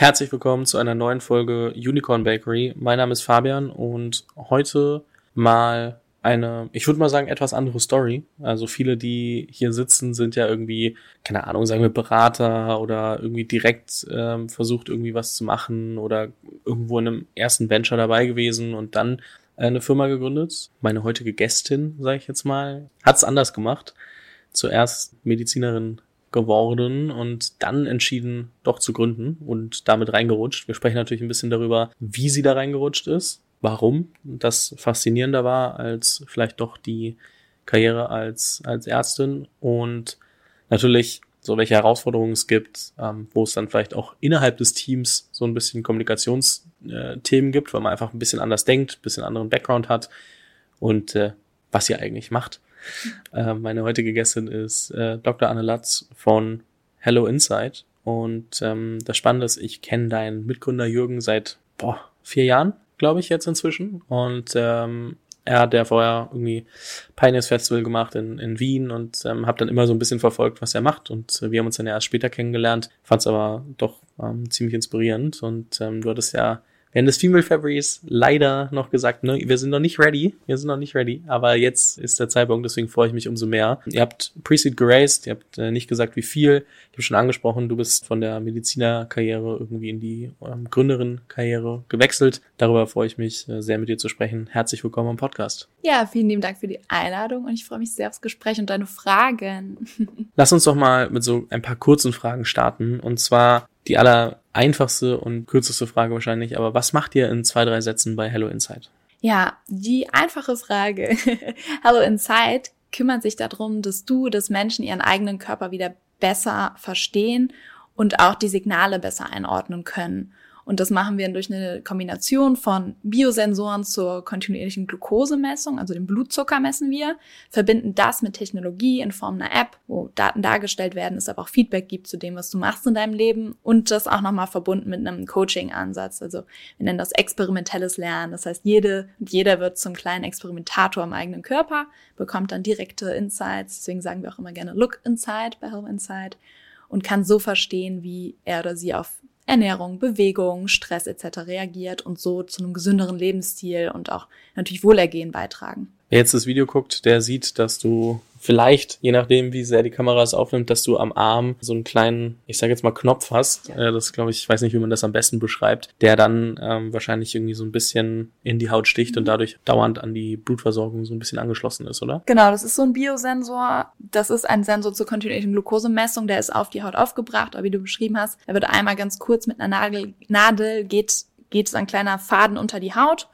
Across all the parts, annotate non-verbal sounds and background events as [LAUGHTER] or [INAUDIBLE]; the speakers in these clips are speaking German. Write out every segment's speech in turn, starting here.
Herzlich willkommen zu einer neuen Folge Unicorn Bakery. Mein Name ist Fabian und heute mal eine, ich würde mal sagen, etwas andere Story. Also viele, die hier sitzen, sind ja irgendwie, keine Ahnung, sagen wir Berater oder irgendwie direkt ähm, versucht, irgendwie was zu machen oder irgendwo in einem ersten Venture dabei gewesen und dann eine Firma gegründet. Meine heutige Gästin, sage ich jetzt mal, hat's anders gemacht. Zuerst Medizinerin geworden und dann entschieden, doch zu gründen und damit reingerutscht. Wir sprechen natürlich ein bisschen darüber, wie sie da reingerutscht ist, warum das faszinierender war als vielleicht doch die Karriere als, als Ärztin und natürlich so welche Herausforderungen es gibt, ähm, wo es dann vielleicht auch innerhalb des Teams so ein bisschen Kommunikationsthemen gibt, weil man einfach ein bisschen anders denkt, ein bisschen anderen Background hat und äh, was ihr eigentlich macht. Äh, meine heutige Gästin ist äh, Dr. Anne Latz von Hello Insight. Und ähm, das Spannende ist, ich kenne deinen Mitgründer Jürgen seit boah, vier Jahren, glaube ich, jetzt inzwischen. Und ähm, er hat ja vorher irgendwie Pioneers Festival gemacht in, in Wien und ähm, habe dann immer so ein bisschen verfolgt, was er macht. Und äh, wir haben uns dann ja erst später kennengelernt, fand es aber doch ähm, ziemlich inspirierend. Und ähm, du hattest ja während des Female Februaries leider noch gesagt, ne, wir sind noch nicht ready, wir sind noch nicht ready, aber jetzt ist der Zeitpunkt, deswegen freue ich mich umso mehr. Ihr habt Pre-Seed geraced, ihr habt äh, nicht gesagt, wie viel. Ich habe schon angesprochen, du bist von der Medizinerkarriere irgendwie in die ähm, Gründerin-Karriere gewechselt. Darüber freue ich mich äh, sehr mit dir zu sprechen. Herzlich willkommen am Podcast. Ja, vielen lieben Dank für die Einladung und ich freue mich sehr aufs Gespräch und deine Fragen. [LAUGHS] Lass uns doch mal mit so ein paar kurzen Fragen starten. Und zwar, die aller einfachste und kürzeste Frage wahrscheinlich, aber was macht ihr in zwei, drei Sätzen bei Hello Insight? Ja, die einfache Frage. [LAUGHS] Hello Insight kümmert sich darum, dass du, dass Menschen ihren eigenen Körper wieder besser verstehen und auch die Signale besser einordnen können. Und das machen wir durch eine Kombination von Biosensoren zur kontinuierlichen Glukosemessung, also den Blutzucker messen wir, verbinden das mit Technologie in Form einer App, wo Daten dargestellt werden, es aber auch Feedback gibt zu dem, was du machst in deinem Leben und das auch nochmal verbunden mit einem Coaching-Ansatz. Also wir nennen das experimentelles Lernen. Das heißt, jede und jeder wird zum kleinen Experimentator im eigenen Körper, bekommt dann direkte Insights. Deswegen sagen wir auch immer gerne Look Inside bei Helm Inside und kann so verstehen, wie er oder sie auf Ernährung, Bewegung, Stress etc. reagiert und so zu einem gesünderen Lebensstil und auch natürlich Wohlergehen beitragen. Wer jetzt das Video guckt, der sieht, dass du vielleicht, je nachdem, wie sehr die Kamera es aufnimmt, dass du am Arm so einen kleinen, ich sage jetzt mal Knopf hast. Ja. Das glaube ich, ich weiß nicht, wie man das am besten beschreibt, der dann ähm, wahrscheinlich irgendwie so ein bisschen in die Haut sticht mhm. und dadurch dauernd an die Blutversorgung so ein bisschen angeschlossen ist, oder? Genau, das ist so ein Biosensor. Das ist ein Sensor zur kontinuierlichen Glukosemessung, der ist auf die Haut aufgebracht, aber wie du beschrieben hast, er wird einmal ganz kurz mit einer Nadel, Nadel geht geht ein kleiner Faden unter die Haut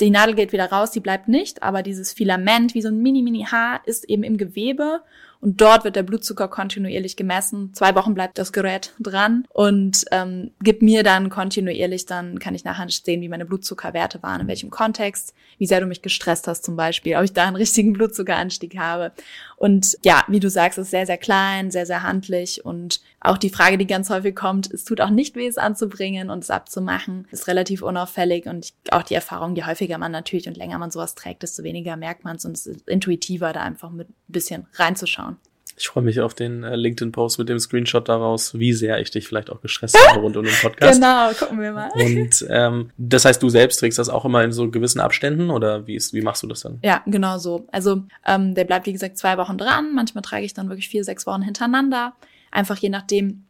die Nadel geht wieder raus, die bleibt nicht, aber dieses Filament, wie so ein Mini-Mini-Haar, ist eben im Gewebe und dort wird der Blutzucker kontinuierlich gemessen. Zwei Wochen bleibt das Gerät dran und ähm, gibt mir dann kontinuierlich, dann kann ich nachher sehen, wie meine Blutzuckerwerte waren, in welchem Kontext, wie sehr du mich gestresst hast zum Beispiel, ob ich da einen richtigen Blutzuckeranstieg habe. Und ja, wie du sagst, ist sehr, sehr klein, sehr, sehr handlich. Und auch die Frage, die ganz häufig kommt, es tut auch nicht weh, es anzubringen und es abzumachen, ist relativ unauffällig. Und auch die Erfahrung, je häufiger man natürlich und länger man sowas trägt, desto weniger merkt man es und es ist intuitiver, da einfach mit ein bisschen reinzuschauen. Ich freue mich auf den äh, LinkedIn-Post mit dem Screenshot daraus, wie sehr ich dich vielleicht auch gestresst habe rund um den Podcast. Genau, gucken wir mal. Und ähm, das heißt, du selbst trägst das auch immer in so gewissen Abständen oder wie, ist, wie machst du das dann? Ja, genau so. Also ähm, der bleibt, wie gesagt, zwei Wochen dran. Manchmal trage ich dann wirklich vier, sechs Wochen hintereinander. Einfach je nachdem,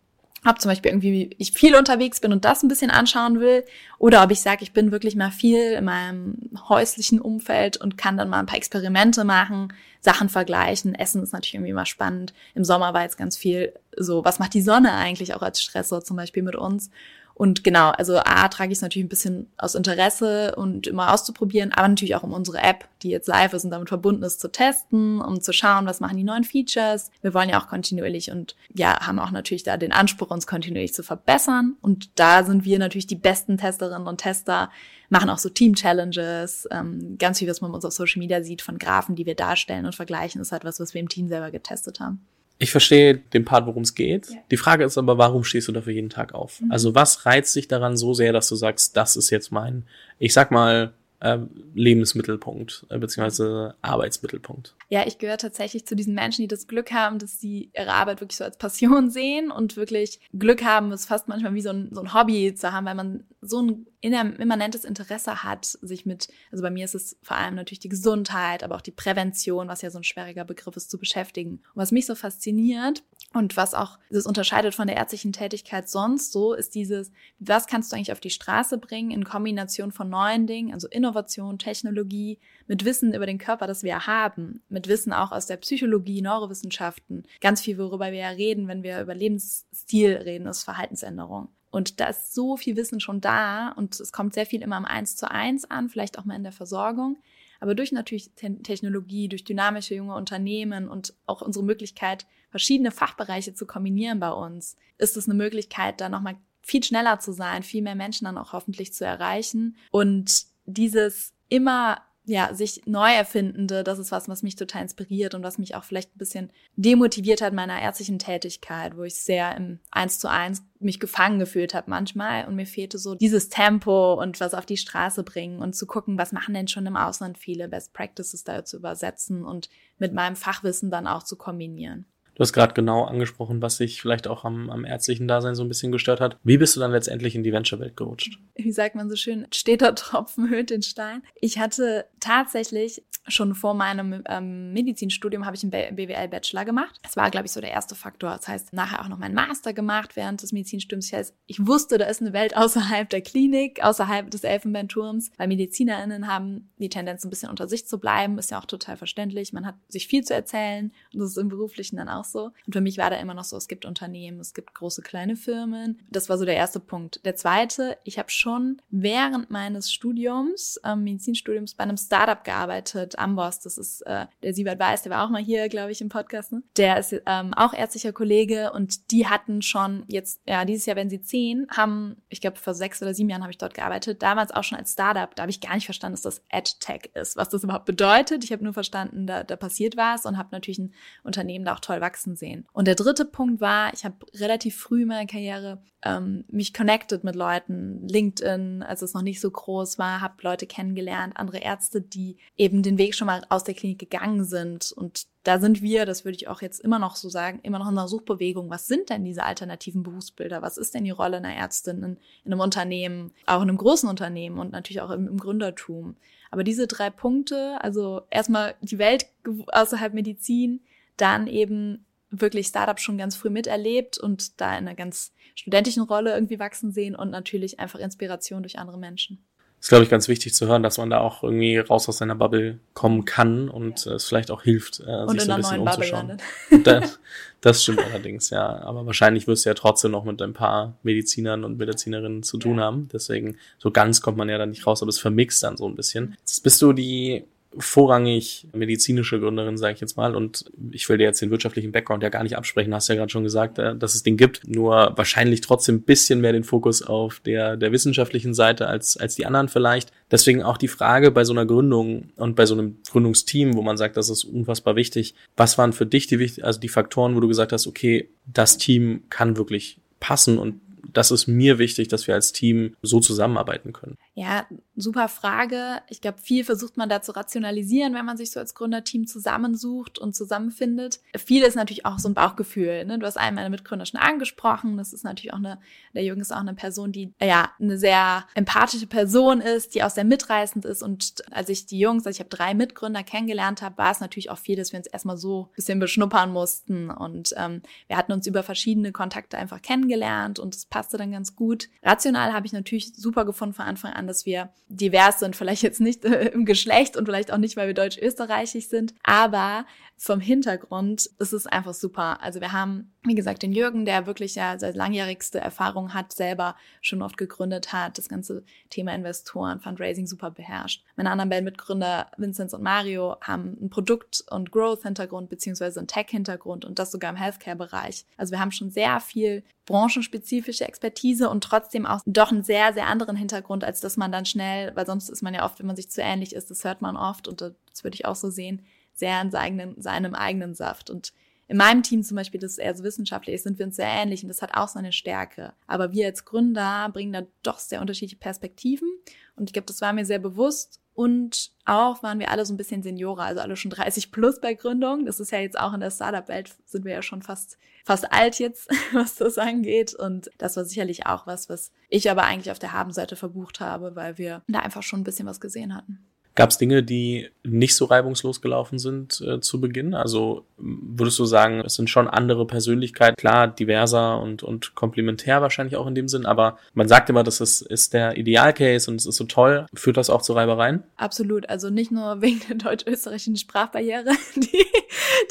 ob zum Beispiel irgendwie ich viel unterwegs bin und das ein bisschen anschauen will, oder ob ich sage, ich bin wirklich mal viel in meinem häuslichen Umfeld und kann dann mal ein paar Experimente machen, Sachen vergleichen. Essen ist natürlich irgendwie mal spannend. Im Sommer war jetzt ganz viel so, was macht die Sonne eigentlich auch als Stressor zum Beispiel mit uns? Und genau, also A, trage ich es natürlich ein bisschen aus Interesse und immer auszuprobieren, aber natürlich auch um unsere App, die jetzt live ist und damit verbunden ist, zu testen, um zu schauen, was machen die neuen Features. Wir wollen ja auch kontinuierlich und ja, haben auch natürlich da den Anspruch, uns kontinuierlich zu verbessern. Und da sind wir natürlich die besten Testerinnen und Tester, machen auch so Team-Challenges, ähm, ganz viel, was man uns auf Social Media sieht, von Graphen, die wir darstellen und vergleichen, ist halt was, was wir im Team selber getestet haben. Ich verstehe den Part, worum es geht. Ja. Die Frage ist aber, warum stehst du dafür jeden Tag auf? Mhm. Also was reizt dich daran so sehr, dass du sagst, das ist jetzt mein, ich sag mal, äh, Lebensmittelpunkt äh, beziehungsweise Arbeitsmittelpunkt. Ja, ich gehöre tatsächlich zu diesen Menschen, die das Glück haben, dass sie ihre Arbeit wirklich so als Passion [LAUGHS] sehen und wirklich Glück haben, es fast manchmal wie so ein, so ein Hobby zu haben, weil man so ein immanentes Interesse hat, sich mit, also bei mir ist es vor allem natürlich die Gesundheit, aber auch die Prävention, was ja so ein schwieriger Begriff ist, zu beschäftigen. Und was mich so fasziniert und was auch das unterscheidet von der ärztlichen Tätigkeit sonst so, ist dieses, was kannst du eigentlich auf die Straße bringen in Kombination von neuen Dingen, also Innovation, Technologie, mit Wissen über den Körper, das wir haben, mit Wissen auch aus der Psychologie, Neurowissenschaften, ganz viel, worüber wir ja reden, wenn wir über Lebensstil reden, ist Verhaltensänderung. Und da ist so viel Wissen schon da und es kommt sehr viel immer am Eins zu eins an, vielleicht auch mal in der Versorgung. Aber durch natürlich Technologie, durch dynamische junge Unternehmen und auch unsere Möglichkeit, verschiedene Fachbereiche zu kombinieren bei uns, ist es eine Möglichkeit, da nochmal viel schneller zu sein, viel mehr Menschen dann auch hoffentlich zu erreichen. Und dieses immer ja, sich neu erfindende, das ist was, was mich total inspiriert und was mich auch vielleicht ein bisschen demotiviert hat meiner ärztlichen Tätigkeit, wo ich sehr im Eins zu eins mich gefangen gefühlt habe manchmal und mir fehlte so dieses Tempo und was auf die Straße bringen und zu gucken, was machen denn schon im Ausland viele Best Practices da zu übersetzen und mit meinem Fachwissen dann auch zu kombinieren. Du hast gerade genau angesprochen, was sich vielleicht auch am, am ärztlichen Dasein so ein bisschen gestört hat. Wie bist du dann letztendlich in die Venture-Welt gerutscht? Wie sagt man so schön, steter Tropfen höht den Stein. Ich hatte tatsächlich schon vor meinem ähm, Medizinstudium habe ich einen BWL-Bachelor gemacht. Das war, glaube ich, so der erste Faktor. Das heißt, nachher auch noch meinen Master gemacht während des Medizinstudiums. Das heißt, ich wusste, da ist eine Welt [LAUGHS] außerhalb der Klinik, außerhalb des Elfenbeinturms, weil MedizinerInnen haben die Tendenz, ein bisschen unter sich zu bleiben. Ist ja auch total verständlich. Man hat sich viel zu erzählen und das ist im Beruflichen dann auch so. Und für mich war da immer noch so, es gibt Unternehmen, es gibt große, kleine Firmen. Das war so der erste Punkt. Der zweite, ich habe schon während meines Studiums, ähm, Medizinstudiums, bei einem Startup gearbeitet, Amboss. Das ist äh, der Siebert Weiß, der war auch mal hier, glaube ich, im Podcast. Ne? Der ist ähm, auch ärztlicher Kollege und die hatten schon jetzt, ja, dieses Jahr werden sie zehn, haben, ich glaube, vor sechs oder sieben Jahren habe ich dort gearbeitet, damals auch schon als Startup. Da habe ich gar nicht verstanden, dass das AdTech ist, was das überhaupt bedeutet. Ich habe nur verstanden, da, da passiert was und habe natürlich ein Unternehmen da auch toll wachsen sehen. Und der dritte Punkt war, ich habe relativ früh in meiner Karriere ähm, mich connected mit Leuten, LinkedIn, als es noch nicht so groß war, habe Leute kennengelernt, andere Ärzte, die eben den Weg schon mal aus der Klinik gegangen sind. Und da sind wir, das würde ich auch jetzt immer noch so sagen, immer noch in einer Suchbewegung. Was sind denn diese alternativen Berufsbilder? Was ist denn die Rolle einer Ärztin in, in einem Unternehmen, auch in einem großen Unternehmen und natürlich auch im, im Gründertum? Aber diese drei Punkte, also erstmal die Welt außerhalb Medizin, dann eben wirklich Startup schon ganz früh miterlebt und da in einer ganz studentischen Rolle irgendwie wachsen sehen und natürlich einfach Inspiration durch andere Menschen. Das ist, glaube ich, ganz wichtig zu hören, dass man da auch irgendwie raus aus seiner Bubble kommen kann und ja. es vielleicht auch hilft, äh, sich so ein bisschen umzuschauen. [LAUGHS] das, das stimmt allerdings, ja. Aber wahrscheinlich wirst du ja trotzdem noch mit ein paar Medizinern und Medizinerinnen zu tun ja. haben. Deswegen, so ganz kommt man ja da nicht raus, aber es vermixt dann so ein bisschen. Jetzt bist du die vorrangig medizinische Gründerin, sage ich jetzt mal. Und ich will dir jetzt den wirtschaftlichen Background ja gar nicht absprechen, hast ja gerade schon gesagt, äh, dass es den gibt. Nur wahrscheinlich trotzdem ein bisschen mehr den Fokus auf der, der wissenschaftlichen Seite als, als die anderen vielleicht. Deswegen auch die Frage bei so einer Gründung und bei so einem Gründungsteam, wo man sagt, das ist unfassbar wichtig. Was waren für dich die, also die Faktoren, wo du gesagt hast, okay, das Team kann wirklich passen und das ist mir wichtig, dass wir als Team so zusammenarbeiten können. Ja, super Frage. Ich glaube, viel versucht man da zu rationalisieren, wenn man sich so als Gründerteam zusammensucht und zusammenfindet. Viel ist natürlich auch so ein Bauchgefühl. Ne? Du hast einen meiner Mitgründer schon angesprochen. Das ist natürlich auch eine, der Jürgen ist auch eine Person, die ja eine sehr empathische Person ist, die auch sehr mitreißend ist. Und als ich die Jungs, also ich habe drei Mitgründer kennengelernt habe, war es natürlich auch viel, dass wir uns erstmal so ein bisschen beschnuppern mussten. Und ähm, wir hatten uns über verschiedene Kontakte einfach kennengelernt und es passte dann ganz gut. Rational habe ich natürlich super gefunden von Anfang an, dass wir divers sind, [LAUGHS] vielleicht jetzt nicht äh, im Geschlecht und vielleicht auch nicht, weil wir deutsch-österreichisch sind, aber vom Hintergrund ist es einfach super. Also wir haben, wie gesagt, den Jürgen, der wirklich ja seit langjährigste Erfahrung hat, selber schon oft gegründet hat, das ganze Thema Investoren, Fundraising super beherrscht. Meine anderen beiden Mitgründer, Vinzenz und Mario, haben einen Produkt- und Growth-Hintergrund beziehungsweise einen Tech-Hintergrund und das sogar im Healthcare-Bereich. Also wir haben schon sehr viel branchenspezifische Expertise und trotzdem auch doch einen sehr, sehr anderen Hintergrund, als dass man dann schnell, weil sonst ist man ja oft, wenn man sich zu ähnlich ist, das hört man oft und das würde ich auch so sehen, sehr in seinem, seinem eigenen Saft. Und in meinem Team zum Beispiel, das eher so wissenschaftlich ist, sind wir uns sehr ähnlich und das hat auch seine Stärke. Aber wir als Gründer bringen da doch sehr unterschiedliche Perspektiven und ich glaube, das war mir sehr bewusst und auch waren wir alle so ein bisschen Seniorer, also alle schon 30 plus bei Gründung. Das ist ja jetzt auch in der Startup-Welt sind wir ja schon fast, fast alt jetzt, [LAUGHS] was das angeht. Und das war sicherlich auch was, was ich aber eigentlich auf der Habenseite verbucht habe, weil wir da einfach schon ein bisschen was gesehen hatten. Gab es Dinge, die nicht so reibungslos gelaufen sind äh, zu Beginn? Also würdest du sagen, es sind schon andere Persönlichkeiten, klar, diverser und, und komplementär wahrscheinlich auch in dem Sinn, aber man sagt immer, das ist, ist der Idealcase und es ist so toll. Führt das auch zu Reibereien? Absolut. Also nicht nur [LAUGHS] wegen der deutsch-österreichischen Sprachbarriere, [LAUGHS] die,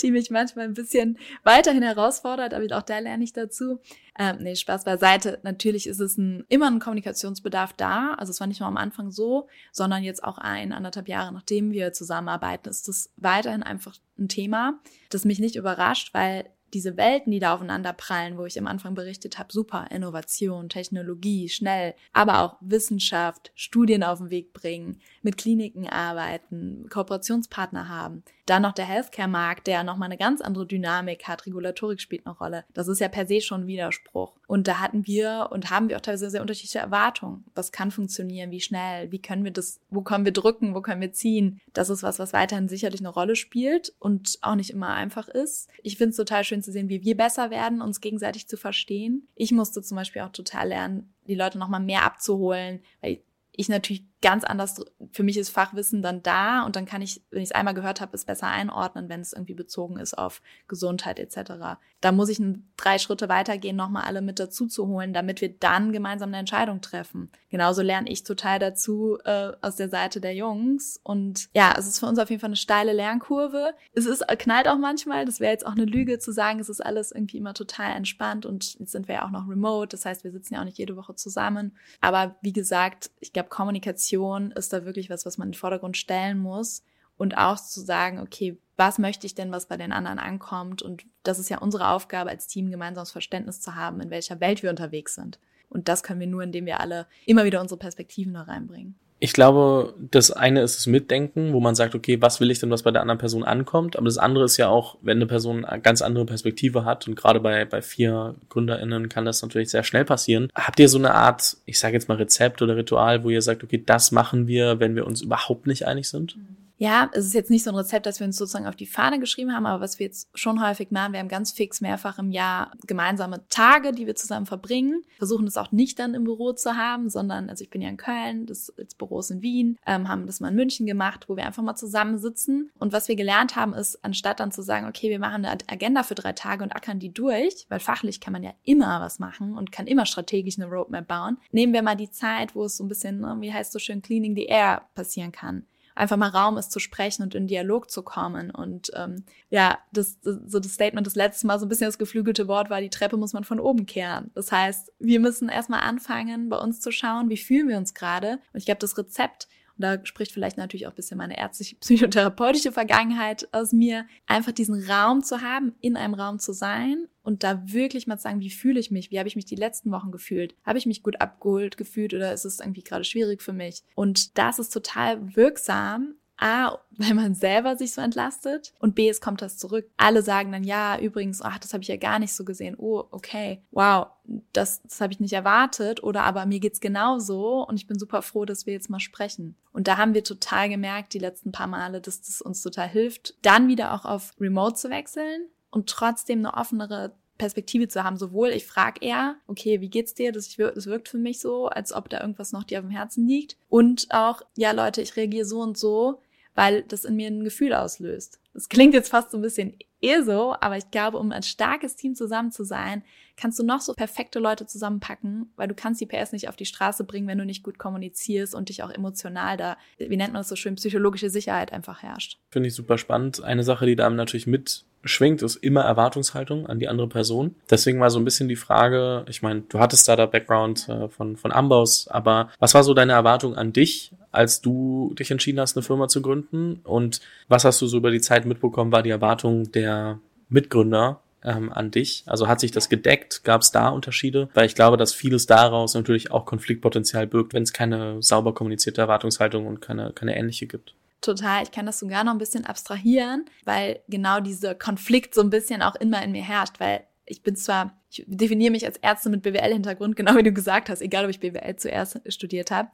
die mich manchmal ein bisschen weiterhin herausfordert, aber auch da lerne ich dazu. Ähm, nee, Spaß beiseite. Natürlich ist es ein, immer ein Kommunikationsbedarf da. Also es war nicht nur am Anfang so, sondern jetzt auch ein, anderthalb Jahre nachdem wir zusammenarbeiten, ist das weiterhin einfach ein Thema, das mich nicht überrascht, weil diese Welten, die da aufeinander prallen, wo ich am Anfang berichtet habe, super, Innovation, Technologie, schnell, aber auch Wissenschaft, Studien auf den Weg bringen, mit Kliniken arbeiten, Kooperationspartner haben. Dann noch der Healthcare-Markt, der nochmal eine ganz andere Dynamik hat, Regulatorik spielt eine Rolle. Das ist ja per se schon ein Widerspruch. Und da hatten wir und haben wir auch teilweise sehr unterschiedliche Erwartungen. Was kann funktionieren? Wie schnell? Wie können wir das, wo können wir drücken? Wo können wir ziehen? Das ist was, was weiterhin sicherlich eine Rolle spielt und auch nicht immer einfach ist. Ich finde es total schön zu sehen, wie wir besser werden, uns gegenseitig zu verstehen. Ich musste zum Beispiel auch total lernen, die Leute nochmal mehr abzuholen, weil ich natürlich ganz anders, für mich ist Fachwissen dann da und dann kann ich, wenn ich es einmal gehört habe, es besser einordnen, wenn es irgendwie bezogen ist auf Gesundheit etc. Da muss ich drei Schritte weitergehen, nochmal alle mit dazu zu holen, damit wir dann gemeinsam eine Entscheidung treffen. Genauso lerne ich total dazu äh, aus der Seite der Jungs und ja, es ist für uns auf jeden Fall eine steile Lernkurve. Es ist knallt auch manchmal, das wäre jetzt auch eine Lüge zu sagen, es ist alles irgendwie immer total entspannt und jetzt sind wir ja auch noch remote, das heißt, wir sitzen ja auch nicht jede Woche zusammen. Aber wie gesagt, ich glaube, Kommunikation Kommunikation ist da wirklich was, was man in den Vordergrund stellen muss und auch zu sagen, okay, was möchte ich denn, was bei den anderen ankommt? Und das ist ja unsere Aufgabe als Team, gemeinsames Verständnis zu haben, in welcher Welt wir unterwegs sind. Und das können wir nur, indem wir alle immer wieder unsere Perspektiven da reinbringen. Ich glaube, das eine ist das Mitdenken, wo man sagt, okay, was will ich denn, was bei der anderen Person ankommt? Aber das andere ist ja auch, wenn eine Person eine ganz andere Perspektive hat und gerade bei, bei vier GründerInnen kann das natürlich sehr schnell passieren. Habt ihr so eine Art, ich sage jetzt mal Rezept oder Ritual, wo ihr sagt, okay, das machen wir, wenn wir uns überhaupt nicht einig sind? Mhm ja, es ist jetzt nicht so ein Rezept, das wir uns sozusagen auf die Fahne geschrieben haben, aber was wir jetzt schon häufig machen, wir haben ganz fix mehrfach im Jahr gemeinsame Tage, die wir zusammen verbringen. Versuchen das auch nicht dann im Büro zu haben, sondern, also ich bin ja in Köln, das, das Büro ist in Wien, ähm, haben das mal in München gemacht, wo wir einfach mal zusammen sitzen. Und was wir gelernt haben, ist, anstatt dann zu sagen, okay, wir machen eine Agenda für drei Tage und ackern die durch, weil fachlich kann man ja immer was machen und kann immer strategisch eine Roadmap bauen, nehmen wir mal die Zeit, wo es so ein bisschen, ne, wie heißt so schön, cleaning the air passieren kann einfach mal Raum ist zu sprechen und in Dialog zu kommen. Und ähm, ja, das, das, so das Statement das letzte Mal so ein bisschen das geflügelte Wort war, die Treppe muss man von oben kehren. Das heißt, wir müssen erstmal anfangen, bei uns zu schauen, wie fühlen wir uns gerade. Und ich glaube, das Rezept und da spricht vielleicht natürlich auch ein bisschen meine ärztliche, [LAUGHS] psychotherapeutische Vergangenheit aus mir, einfach diesen Raum zu haben, in einem Raum zu sein und da wirklich mal zu sagen, wie fühle ich mich, wie habe ich mich die letzten Wochen gefühlt, habe ich mich gut abgeholt gefühlt oder ist es irgendwie gerade schwierig für mich? Und das ist total wirksam, A, weil man selber sich so entlastet und B, es kommt das zurück. Alle sagen dann, ja, übrigens, ach, das habe ich ja gar nicht so gesehen. Oh, okay, wow, das, das habe ich nicht erwartet oder aber mir geht's genauso und ich bin super froh, dass wir jetzt mal sprechen. Und da haben wir total gemerkt, die letzten paar Male, dass das uns total hilft, dann wieder auch auf Remote zu wechseln und trotzdem eine offenere Perspektive zu haben. Sowohl ich frage eher, okay, wie geht's dir? Das, das wirkt für mich so, als ob da irgendwas noch dir auf dem Herzen liegt. Und auch, ja Leute, ich reagiere so und so weil das in mir ein Gefühl auslöst. Das klingt jetzt fast so ein bisschen eh so, aber ich glaube, um ein starkes Team zusammen zu sein, kannst du noch so perfekte Leute zusammenpacken, weil du kannst die PS nicht auf die Straße bringen, wenn du nicht gut kommunizierst und dich auch emotional da, wie nennt man das so schön, psychologische Sicherheit einfach herrscht. Finde ich super spannend. Eine Sache, die da natürlich mit schwingt, ist immer Erwartungshaltung an die andere Person. Deswegen war so ein bisschen die Frage, ich meine, du hattest da der Background äh, von, von Ambaus, aber was war so deine Erwartung an dich, als du dich entschieden hast, eine Firma zu gründen? Und was hast du so über die Zeit mitbekommen, war die Erwartung der Mitgründer ähm, an dich? Also hat sich das gedeckt? Gab es da Unterschiede? Weil ich glaube, dass vieles daraus natürlich auch Konfliktpotenzial birgt, wenn es keine sauber kommunizierte Erwartungshaltung und keine, keine ähnliche gibt. Total, ich kann das sogar noch ein bisschen abstrahieren, weil genau dieser Konflikt so ein bisschen auch immer in mir herrscht, weil ich bin zwar, ich definiere mich als Ärztin mit BWL-Hintergrund, genau wie du gesagt hast, egal ob ich BWL zuerst studiert habe.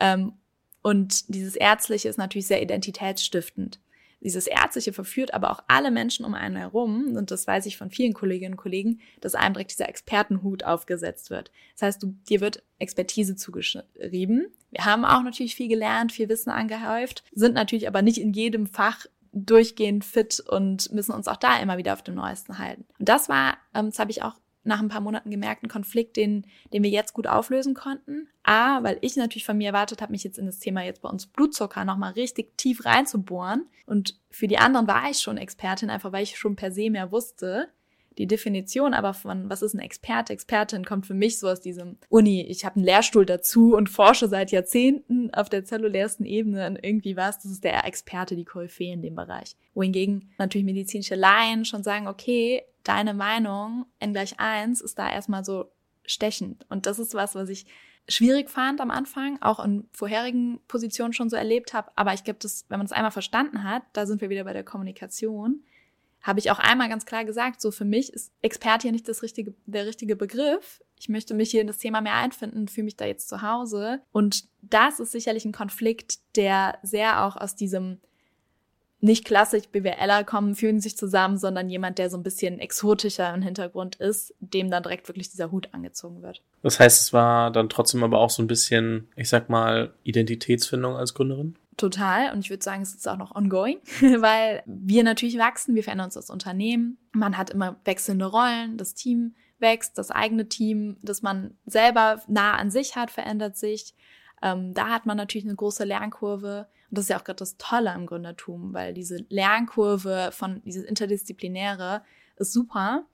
Ähm, Und dieses Ärztliche ist natürlich sehr identitätsstiftend. Dieses Ärztliche verführt aber auch alle Menschen um einen herum, und das weiß ich von vielen Kolleginnen und Kollegen, dass einem direkt dieser Expertenhut aufgesetzt wird. Das heißt, du, dir wird Expertise zugeschrieben. Wir haben auch natürlich viel gelernt, viel Wissen angehäuft, sind natürlich aber nicht in jedem Fach durchgehend fit und müssen uns auch da immer wieder auf dem Neuesten halten. Und das war, ähm, das habe ich auch nach ein paar Monaten gemerkt, ein Konflikt, den, den wir jetzt gut auflösen konnten. A, weil ich natürlich von mir erwartet habe, mich jetzt in das Thema jetzt bei uns Blutzucker nochmal richtig tief reinzubohren. Und für die anderen war ich schon Expertin, einfach weil ich schon per se mehr wusste. Die Definition aber von, was ist ein Experte, Expertin, kommt für mich so aus diesem Uni. Ich habe einen Lehrstuhl dazu und forsche seit Jahrzehnten auf der zellulärsten Ebene und irgendwie was, das ist der Experte, die Koryphäe in dem Bereich. Wohingegen natürlich medizinische Laien schon sagen, okay, deine Meinung n gleich eins ist da erstmal so stechend. Und das ist was, was ich schwierig fand am Anfang, auch in vorherigen Positionen schon so erlebt habe. Aber ich glaube, das, wenn man es einmal verstanden hat, da sind wir wieder bei der Kommunikation, habe ich auch einmal ganz klar gesagt, so für mich ist Experte hier nicht das richtige, der richtige Begriff. Ich möchte mich hier in das Thema mehr einfinden, fühle mich da jetzt zu Hause. Und das ist sicherlich ein Konflikt, der sehr auch aus diesem nicht klassisch BWLer kommen, fühlen sich zusammen, sondern jemand, der so ein bisschen exotischer im Hintergrund ist, dem dann direkt wirklich dieser Hut angezogen wird. Das heißt, es war dann trotzdem aber auch so ein bisschen, ich sag mal, Identitätsfindung als Gründerin? Total. Und ich würde sagen, es ist auch noch ongoing, [LAUGHS] weil wir natürlich wachsen, wir verändern uns als Unternehmen. Man hat immer wechselnde Rollen, das Team wächst, das eigene Team, das man selber nah an sich hat, verändert sich. Ähm, da hat man natürlich eine große Lernkurve. Und das ist ja auch gerade das Tolle am Gründertum, weil diese Lernkurve von dieses Interdisziplinäre ist super.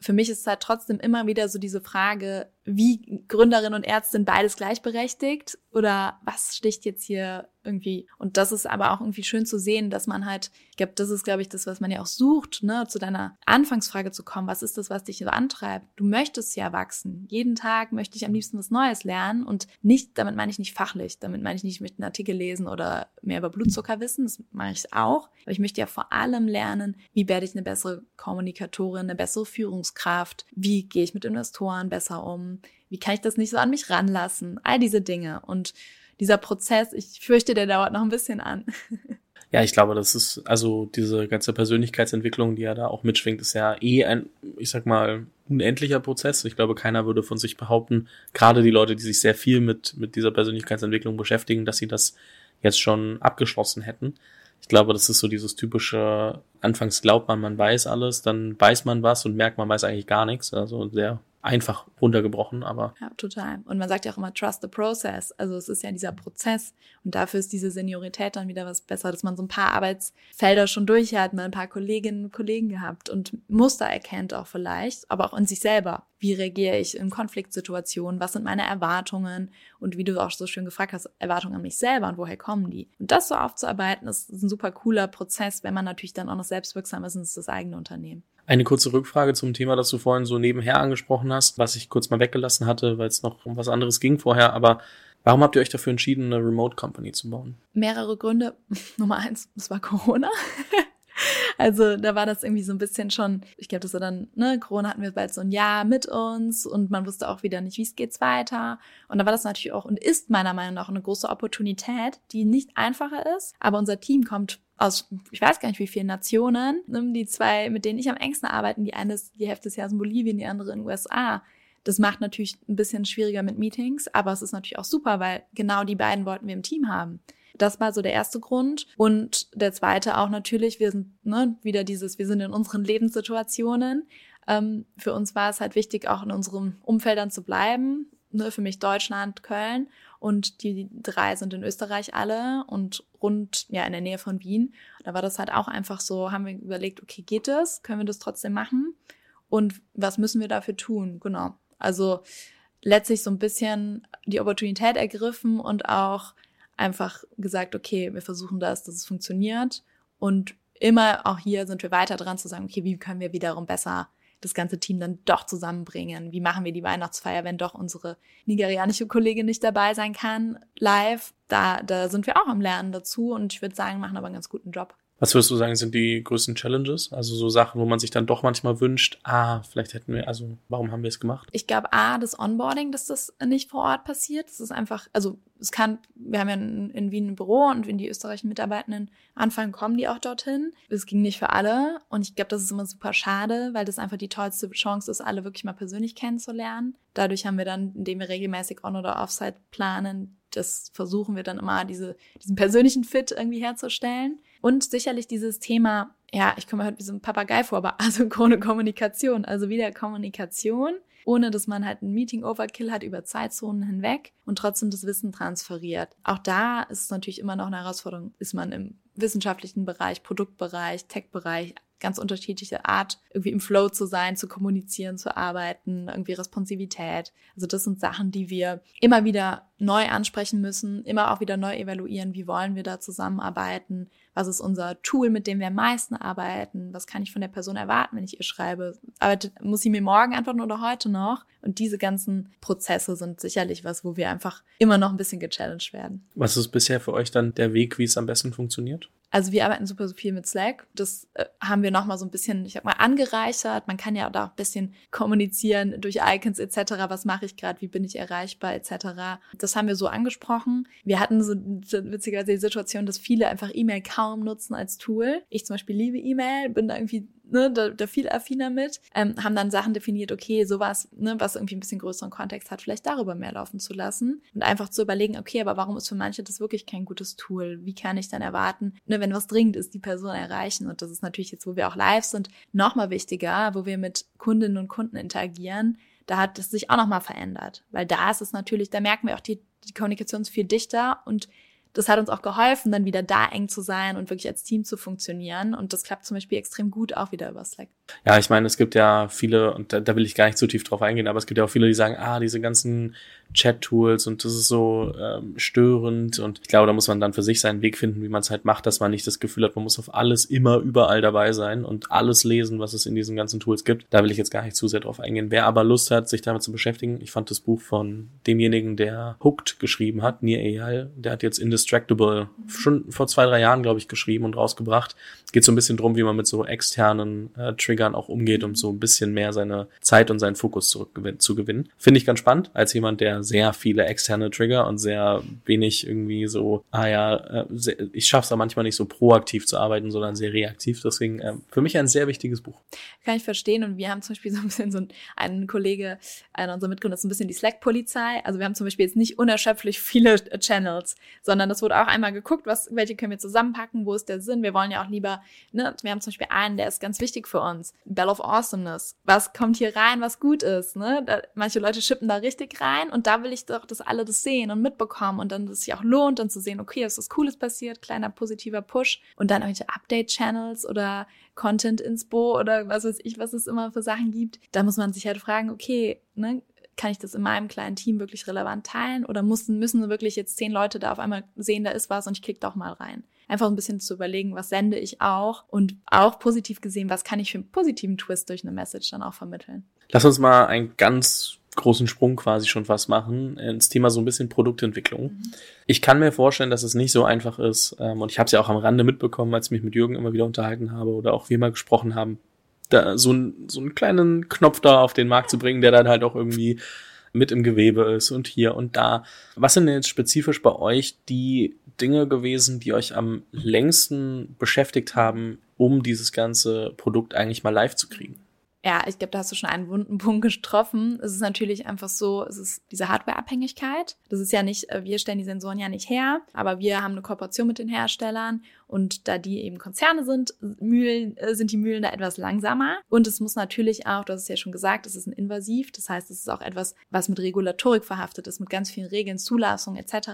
Für mich ist es halt trotzdem immer wieder so diese Frage, wie Gründerin und Ärztin beides gleichberechtigt oder was sticht jetzt hier irgendwie? Und das ist aber auch irgendwie schön zu sehen, dass man halt, ich glaube, das ist, glaube ich, das, was man ja auch sucht, ne, zu deiner Anfangsfrage zu kommen. Was ist das, was dich so antreibt? Du möchtest ja wachsen. Jeden Tag möchte ich am liebsten was Neues lernen und nicht, damit meine ich nicht fachlich, damit meine ich nicht mit einem Artikel lesen oder mehr über Blutzucker wissen, das mache ich auch. Aber ich möchte ja vor allem lernen, wie werde ich eine bessere Kommunikatorin, eine bessere Führungskraft, wie gehe ich mit Investoren besser um, wie kann ich das nicht so an mich ranlassen? All diese Dinge. Und dieser Prozess, ich fürchte, der dauert noch ein bisschen an. [LAUGHS] Ja, ich glaube, das ist, also diese ganze Persönlichkeitsentwicklung, die ja da auch mitschwingt, ist ja eh ein, ich sag mal, unendlicher Prozess. Ich glaube, keiner würde von sich behaupten, gerade die Leute, die sich sehr viel mit, mit dieser Persönlichkeitsentwicklung beschäftigen, dass sie das jetzt schon abgeschlossen hätten. Ich glaube, das ist so dieses typische, anfangs glaubt man, man weiß alles, dann weiß man was und merkt, man weiß eigentlich gar nichts. Also sehr einfach runtergebrochen, aber. Ja, total. Und man sagt ja auch immer, trust the process. Also es ist ja dieser Prozess. Und dafür ist diese Seniorität dann wieder was besser, dass man so ein paar Arbeitsfelder schon durch hat, mal ein paar Kolleginnen und Kollegen gehabt und Muster erkennt auch vielleicht, aber auch in sich selber. Wie reagiere ich in Konfliktsituationen? Was sind meine Erwartungen? Und wie du auch so schön gefragt hast, Erwartungen an mich selber und woher kommen die? Und das so aufzuarbeiten, ist ein super cooler Prozess, wenn man natürlich dann auch noch selbstwirksam ist und es das eigene Unternehmen. Eine kurze Rückfrage zum Thema, das du vorhin so nebenher angesprochen hast, was ich kurz mal weggelassen hatte, weil es noch um was anderes ging vorher. Aber warum habt ihr euch dafür entschieden, eine Remote Company zu bauen? Mehrere Gründe. [LAUGHS] Nummer eins, es war Corona. [LAUGHS] Also da war das irgendwie so ein bisschen schon, ich glaube, das war dann, ne, Corona hatten wir bald so ein Jahr mit uns und man wusste auch wieder nicht, wie es geht's weiter. Und da war das natürlich auch und ist meiner Meinung nach eine große Opportunität, die nicht einfacher ist. Aber unser Team kommt aus, ich weiß gar nicht wie vielen Nationen, ne, die zwei, mit denen ich am engsten arbeiten, die eine ist die Hälfte des Jahres in Bolivien, die andere in den USA. Das macht natürlich ein bisschen schwieriger mit Meetings, aber es ist natürlich auch super, weil genau die beiden wollten wir im Team haben. Das war so der erste Grund. Und der zweite auch natürlich, wir sind ne, wieder dieses, wir sind in unseren Lebenssituationen. Ähm, für uns war es halt wichtig, auch in unseren Umfeldern zu bleiben. Ne, für mich Deutschland, Köln. Und die drei sind in Österreich alle und rund, ja, in der Nähe von Wien. Da war das halt auch einfach so, haben wir überlegt, okay, geht das? Können wir das trotzdem machen? Und was müssen wir dafür tun? Genau. Also letztlich so ein bisschen die Opportunität ergriffen und auch einfach gesagt, okay, wir versuchen das, dass es funktioniert. Und immer auch hier sind wir weiter dran zu sagen, okay, wie können wir wiederum besser das ganze Team dann doch zusammenbringen? Wie machen wir die Weihnachtsfeier, wenn doch unsere nigerianische Kollegin nicht dabei sein kann, live? Da, da sind wir auch am Lernen dazu und ich würde sagen, machen aber einen ganz guten Job. Was würdest du sagen, sind die größten Challenges? Also so Sachen, wo man sich dann doch manchmal wünscht, ah, vielleicht hätten wir, also warum haben wir es gemacht? Ich glaube, A, das Onboarding, dass das nicht vor Ort passiert. Das ist einfach, also es kann, wir haben ja in, in Wien ein Büro und wenn die österreichischen Mitarbeitenden anfangen, kommen die auch dorthin. Es ging nicht für alle und ich glaube, das ist immer super schade, weil das einfach die tollste Chance ist, alle wirklich mal persönlich kennenzulernen. Dadurch haben wir dann, indem wir regelmäßig On- oder Offsite planen, das versuchen wir dann immer, diese, diesen persönlichen Fit irgendwie herzustellen. Und sicherlich dieses Thema, ja, ich komme heute wie so ein Papagei vor, aber [LAUGHS] asynchrone Kommunikation, also wieder Kommunikation, ohne dass man halt ein Meeting-Overkill hat über Zeitzonen hinweg und trotzdem das Wissen transferiert. Auch da ist es natürlich immer noch eine Herausforderung, ist man im wissenschaftlichen Bereich, Produktbereich, Tech-Bereich, ganz unterschiedliche Art, irgendwie im Flow zu sein, zu kommunizieren, zu arbeiten, irgendwie Responsivität. Also das sind Sachen, die wir immer wieder neu ansprechen müssen, immer auch wieder neu evaluieren, wie wollen wir da zusammenarbeiten, was ist unser Tool, mit dem wir am meisten arbeiten, was kann ich von der Person erwarten, wenn ich ihr schreibe, arbeitet, muss sie mir morgen antworten oder heute noch? Und diese ganzen Prozesse sind sicherlich was, wo wir einfach immer noch ein bisschen gechallenged werden. Was ist bisher für euch dann der Weg, wie es am besten funktioniert? Also wir arbeiten super viel mit Slack. Das äh, haben wir nochmal so ein bisschen, ich sag mal, angereichert. Man kann ja auch da ein bisschen kommunizieren durch Icons etc. Was mache ich gerade? Wie bin ich erreichbar etc. Das haben wir so angesprochen. Wir hatten so witzigerweise die Situation, dass viele einfach E-Mail kaum nutzen als Tool. Ich zum Beispiel liebe E-Mail, bin da irgendwie ne, da, da viel affiner mit, ähm, haben dann Sachen definiert, okay, sowas, ne, was irgendwie ein bisschen größeren Kontext hat, vielleicht darüber mehr laufen zu lassen und einfach zu überlegen, okay, aber warum ist für manche das wirklich kein gutes Tool? Wie kann ich dann erwarten, ne, wenn was dringend ist, die Person erreichen? Und das ist natürlich jetzt, wo wir auch live sind, nochmal wichtiger, wo wir mit Kundinnen und Kunden interagieren, da hat es sich auch nochmal verändert. Weil da ist es natürlich, da merken wir auch, die, die Kommunikation ist viel dichter und das hat uns auch geholfen, dann wieder da eng zu sein und wirklich als Team zu funktionieren. Und das klappt zum Beispiel extrem gut auch wieder über Slack. Ja, ich meine, es gibt ja viele, und da, da will ich gar nicht zu tief drauf eingehen, aber es gibt ja auch viele, die sagen, ah, diese ganzen Chat-Tools und das ist so ähm, störend. Und ich glaube, da muss man dann für sich seinen Weg finden, wie man es halt macht, dass man nicht das Gefühl hat, man muss auf alles immer überall dabei sein und alles lesen, was es in diesen ganzen Tools gibt. Da will ich jetzt gar nicht zu sehr drauf eingehen. Wer aber Lust hat, sich damit zu beschäftigen, ich fand das Buch von demjenigen, der Hooked geschrieben hat, Nir Eyal, der hat jetzt Indistractable schon vor zwei, drei Jahren, glaube ich, geschrieben und rausgebracht. Geht so ein bisschen drum, wie man mit so externen äh, Triggern auch umgeht, um so ein bisschen mehr seine Zeit und seinen Fokus zu gewinnen. Finde ich ganz spannend, als jemand, der sehr viele externe Trigger und sehr wenig irgendwie so, ah ja, äh, ich schaffe es da manchmal nicht so proaktiv zu arbeiten, sondern sehr reaktiv. Deswegen äh, für mich ein sehr wichtiges Buch. Kann ich verstehen. Und wir haben zum Beispiel so ein bisschen so ein, ein Kollege, einer unserer Mitgründer, ist ein bisschen die Slack-Polizei. Also wir haben zum Beispiel jetzt nicht unerschöpflich viele Channels, sondern das wurde auch einmal geguckt, was, welche können wir zusammenpacken, wo ist der Sinn. Wir wollen ja auch lieber, ne, wir haben zum Beispiel einen, der ist ganz wichtig für uns. Bell of Awesomeness. Was kommt hier rein, was gut ist, ne? Da, manche Leute schippen da richtig rein und da will ich doch, dass alle das sehen und mitbekommen und dann, dass es sich auch lohnt, dann zu sehen, okay, ist was Cooles passiert, kleiner positiver Push und dann irgendwelche Update-Channels oder Content Inspo oder was weiß ich, was es immer für Sachen gibt. Da muss man sich halt fragen, okay, ne, kann ich das in meinem kleinen Team wirklich relevant teilen oder müssen, müssen wirklich jetzt zehn Leute da auf einmal sehen, da ist was und ich klicke doch mal rein. Einfach ein bisschen zu überlegen, was sende ich auch und auch positiv gesehen, was kann ich für einen positiven Twist durch eine Message dann auch vermitteln. Lass uns mal einen ganz großen Sprung quasi schon fast machen ins Thema so ein bisschen Produktentwicklung. Mhm. Ich kann mir vorstellen, dass es nicht so einfach ist ähm, und ich habe es ja auch am Rande mitbekommen, als ich mich mit Jürgen immer wieder unterhalten habe oder auch wir mal gesprochen haben, da so, ein, so einen kleinen Knopf da auf den Markt zu bringen, der dann halt auch irgendwie mit im Gewebe ist und hier und da. Was sind denn jetzt spezifisch bei euch die Dinge gewesen, die euch am längsten beschäftigt haben, um dieses ganze Produkt eigentlich mal live zu kriegen? Ja, ich glaube, da hast du schon einen wunden Punkt getroffen. Es ist natürlich einfach so, es ist diese Hardware-Abhängigkeit. Das ist ja nicht, äh, wir stellen die Sensoren ja nicht her, aber wir haben eine Kooperation mit den Herstellern und da die eben Konzerne sind, Mühlen, äh, sind die Mühlen da etwas langsamer. Und es muss natürlich auch, du hast es ja schon gesagt, es ist ein Invasiv. Das heißt, es ist auch etwas, was mit Regulatorik verhaftet ist, mit ganz vielen Regeln, Zulassung etc.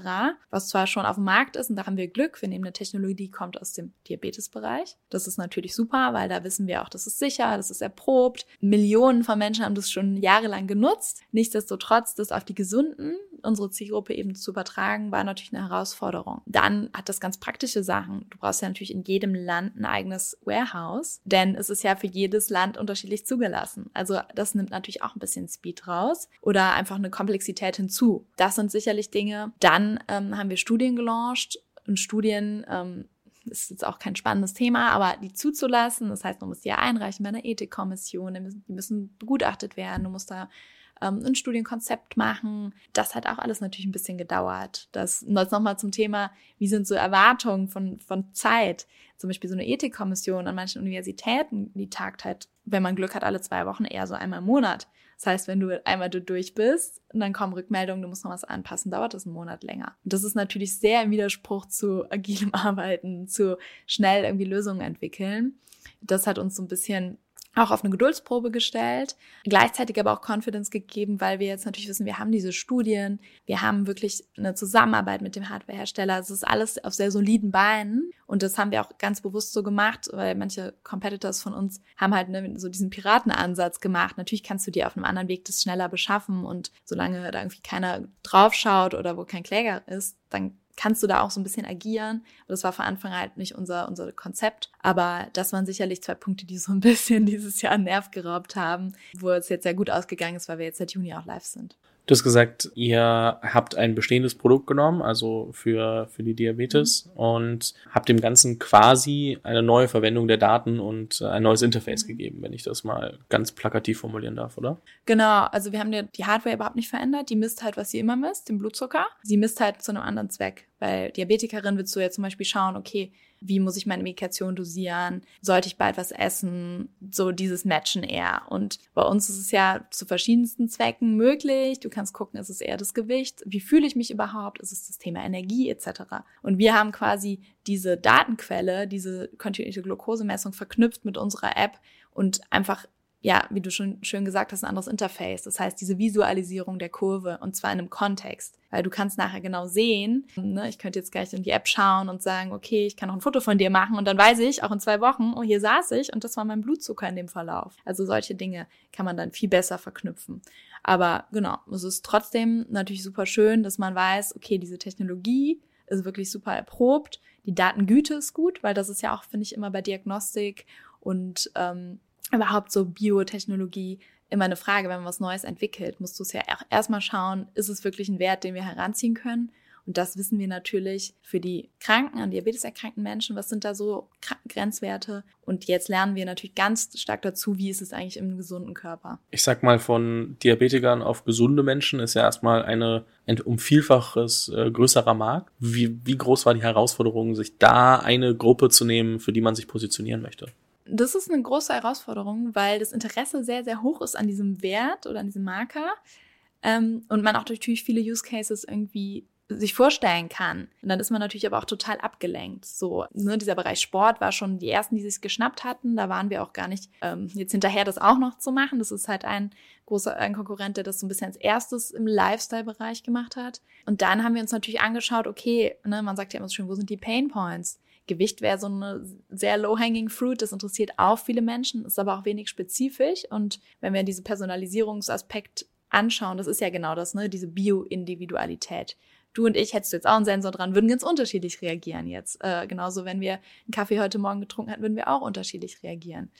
Was zwar schon auf dem Markt ist und da haben wir Glück. Wir nehmen eine Technologie, die kommt aus dem Diabetesbereich. Das ist natürlich super, weil da wissen wir auch, das ist sicher, das ist erprobt. Millionen von Menschen haben das schon jahrelang genutzt. Nichtsdestotrotz, das auf die Gesunden, unsere Zielgruppe eben zu übertragen, war natürlich eine Herausforderung. Dann hat das ganz praktische Sachen. Du brauchst ja natürlich in jedem Land ein eigenes Warehouse, denn es ist ja für jedes Land unterschiedlich zugelassen. Also das nimmt natürlich auch ein bisschen Speed raus oder einfach eine Komplexität hinzu. Das sind sicherlich Dinge. Dann ähm, haben wir Studien gelauncht und Studien ähm, ist jetzt auch kein spannendes Thema, aber die zuzulassen, das heißt, man muss die ja einreichen bei einer Ethikkommission, die müssen, begutachtet werden, du musst da ähm, ein Studienkonzept machen. Das hat auch alles natürlich ein bisschen gedauert. Das, das nochmal zum Thema, wie sind so Erwartungen von, von Zeit? Zum Beispiel so eine Ethikkommission an manchen Universitäten, die tagt halt, wenn man Glück hat, alle zwei Wochen eher so einmal im Monat. Das heißt, wenn du einmal du durch bist und dann kommen Rückmeldungen, du musst noch was anpassen, dauert das einen Monat länger. Und das ist natürlich sehr im Widerspruch zu agilem [LAUGHS] Arbeiten, zu schnell irgendwie Lösungen entwickeln. Das hat uns so ein bisschen auch auf eine Geduldsprobe gestellt, gleichzeitig aber auch Confidence gegeben, weil wir jetzt natürlich wissen, wir haben diese Studien, wir haben wirklich eine Zusammenarbeit mit dem Hardwarehersteller. Es ist alles auf sehr soliden Beinen und das haben wir auch ganz bewusst so gemacht, weil manche Competitors von uns haben halt ne, so diesen Piratenansatz gemacht. Natürlich kannst du dir auf einem anderen Weg das schneller beschaffen und solange da irgendwie keiner draufschaut oder wo kein Kläger ist, dann kannst du da auch so ein bisschen agieren. Das war von Anfang halt nicht unser, unser Konzept. Aber das waren sicherlich zwei Punkte, die so ein bisschen [LAUGHS] dieses Jahr Nerv geraubt haben, wo es jetzt sehr gut ausgegangen ist, weil wir jetzt seit Juni auch live sind. Du hast gesagt, ihr habt ein bestehendes Produkt genommen, also für, für die Diabetes, mhm. und habt dem Ganzen quasi eine neue Verwendung der Daten und ein neues Interface mhm. gegeben, wenn ich das mal ganz plakativ formulieren darf, oder? Genau, also wir haben die Hardware überhaupt nicht verändert. Die misst halt, was sie immer misst, den Blutzucker. Sie misst halt zu einem anderen Zweck. Bei Diabetikerin willst du ja zum Beispiel schauen, okay, wie muss ich meine Medikation dosieren, sollte ich bald was essen, so dieses Matchen eher. Und bei uns ist es ja zu verschiedensten Zwecken möglich. Du kannst gucken, ist es eher das Gewicht, wie fühle ich mich überhaupt, ist es das Thema Energie etc. Und wir haben quasi diese Datenquelle, diese kontinuierliche Glukosemessung verknüpft mit unserer App und einfach ja, wie du schon schön gesagt hast, ein anderes Interface. Das heißt, diese Visualisierung der Kurve und zwar in einem Kontext. Weil du kannst nachher genau sehen, ne, ich könnte jetzt gleich in die App schauen und sagen, okay, ich kann noch ein Foto von dir machen und dann weiß ich auch in zwei Wochen, oh, hier saß ich und das war mein Blutzucker in dem Verlauf. Also solche Dinge kann man dann viel besser verknüpfen. Aber genau, es ist trotzdem natürlich super schön, dass man weiß, okay, diese Technologie ist wirklich super erprobt. Die Datengüte ist gut, weil das ist ja auch, finde ich, immer bei Diagnostik und ähm, überhaupt so Biotechnologie immer eine Frage, wenn man was Neues entwickelt, musst du es ja erstmal schauen, ist es wirklich ein Wert, den wir heranziehen können? Und das wissen wir natürlich für die Kranken, an Diabetes erkrankten Menschen. Was sind da so Grenzwerte? Und jetzt lernen wir natürlich ganz stark dazu, wie ist es eigentlich im gesunden Körper. Ich sag mal, von Diabetikern auf gesunde Menschen ist ja erstmal eine ein um Vielfaches äh, größerer Markt. Wie, wie groß war die Herausforderung, sich da eine Gruppe zu nehmen, für die man sich positionieren möchte? Das ist eine große Herausforderung, weil das Interesse sehr, sehr hoch ist an diesem Wert oder an diesem Marker ähm, und man auch natürlich viele Use Cases irgendwie sich vorstellen kann. Und dann ist man natürlich aber auch total abgelenkt. So, ne, dieser Bereich Sport war schon die ersten, die sich geschnappt hatten. Da waren wir auch gar nicht ähm, jetzt hinterher, das auch noch zu machen. Das ist halt ein großer ein Konkurrent, der das so ein bisschen als erstes im Lifestyle-Bereich gemacht hat. Und dann haben wir uns natürlich angeschaut, okay, ne, man sagt ja immer so schön, wo sind die Pain Points? Gewicht wäre so eine sehr low-hanging fruit. Das interessiert auch viele Menschen, ist aber auch wenig spezifisch. Und wenn wir diesen Personalisierungsaspekt anschauen, das ist ja genau das, ne, diese Bio-Individualität. Du und ich, hättest jetzt auch einen Sensor dran, würden ganz unterschiedlich reagieren jetzt. Äh, genauso, wenn wir einen Kaffee heute Morgen getrunken hätten, würden wir auch unterschiedlich reagieren.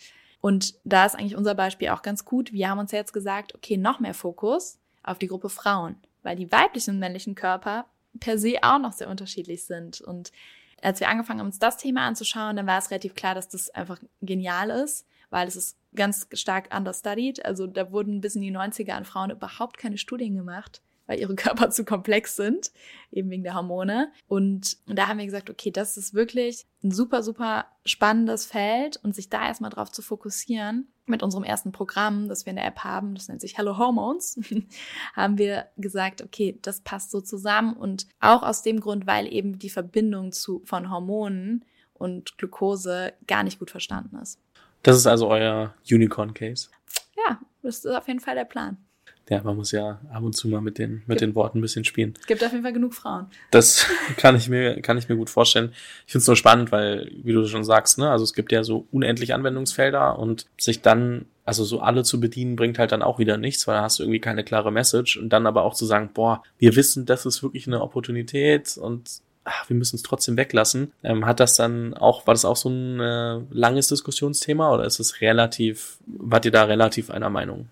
Und da ist eigentlich unser Beispiel auch ganz gut. Wir haben uns jetzt gesagt, okay, noch mehr Fokus auf die Gruppe Frauen, weil die weiblichen und männlichen Körper per se auch noch sehr unterschiedlich sind. Und als wir angefangen haben, uns das Thema anzuschauen, dann war es relativ klar, dass das einfach genial ist, weil es ist ganz stark understudied. Also da wurden bis in die 90er an Frauen überhaupt keine Studien gemacht, weil ihre [LAUGHS] Körper zu komplex sind, eben wegen der Hormone. Und da haben wir gesagt, okay, das ist wirklich ein super, super spannendes Feld und sich da erstmal drauf zu fokussieren mit unserem ersten Programm, das wir in der App haben, das nennt sich Hello Hormones, [LAUGHS] haben wir gesagt, okay, das passt so zusammen und auch aus dem Grund, weil eben die Verbindung zu, von Hormonen und Glucose gar nicht gut verstanden ist. Das ist also euer Unicorn-Case. Ja, das ist auf jeden Fall der Plan ja, man muss ja ab und zu mal mit den, mit gibt, den Worten ein bisschen spielen. Gibt auf jeden Fall genug Frauen. Das [LAUGHS] kann ich mir, kann ich mir gut vorstellen. Ich finde es nur spannend, weil, wie du schon sagst, ne, also es gibt ja so unendlich Anwendungsfelder und sich dann, also so alle zu bedienen, bringt halt dann auch wieder nichts, weil da hast du irgendwie keine klare Message und dann aber auch zu sagen, boah, wir wissen, das ist wirklich eine Opportunität und ach, wir müssen es trotzdem weglassen. Ähm, hat das dann auch, war das auch so ein äh, langes Diskussionsthema oder ist es relativ, wart ihr da relativ einer Meinung?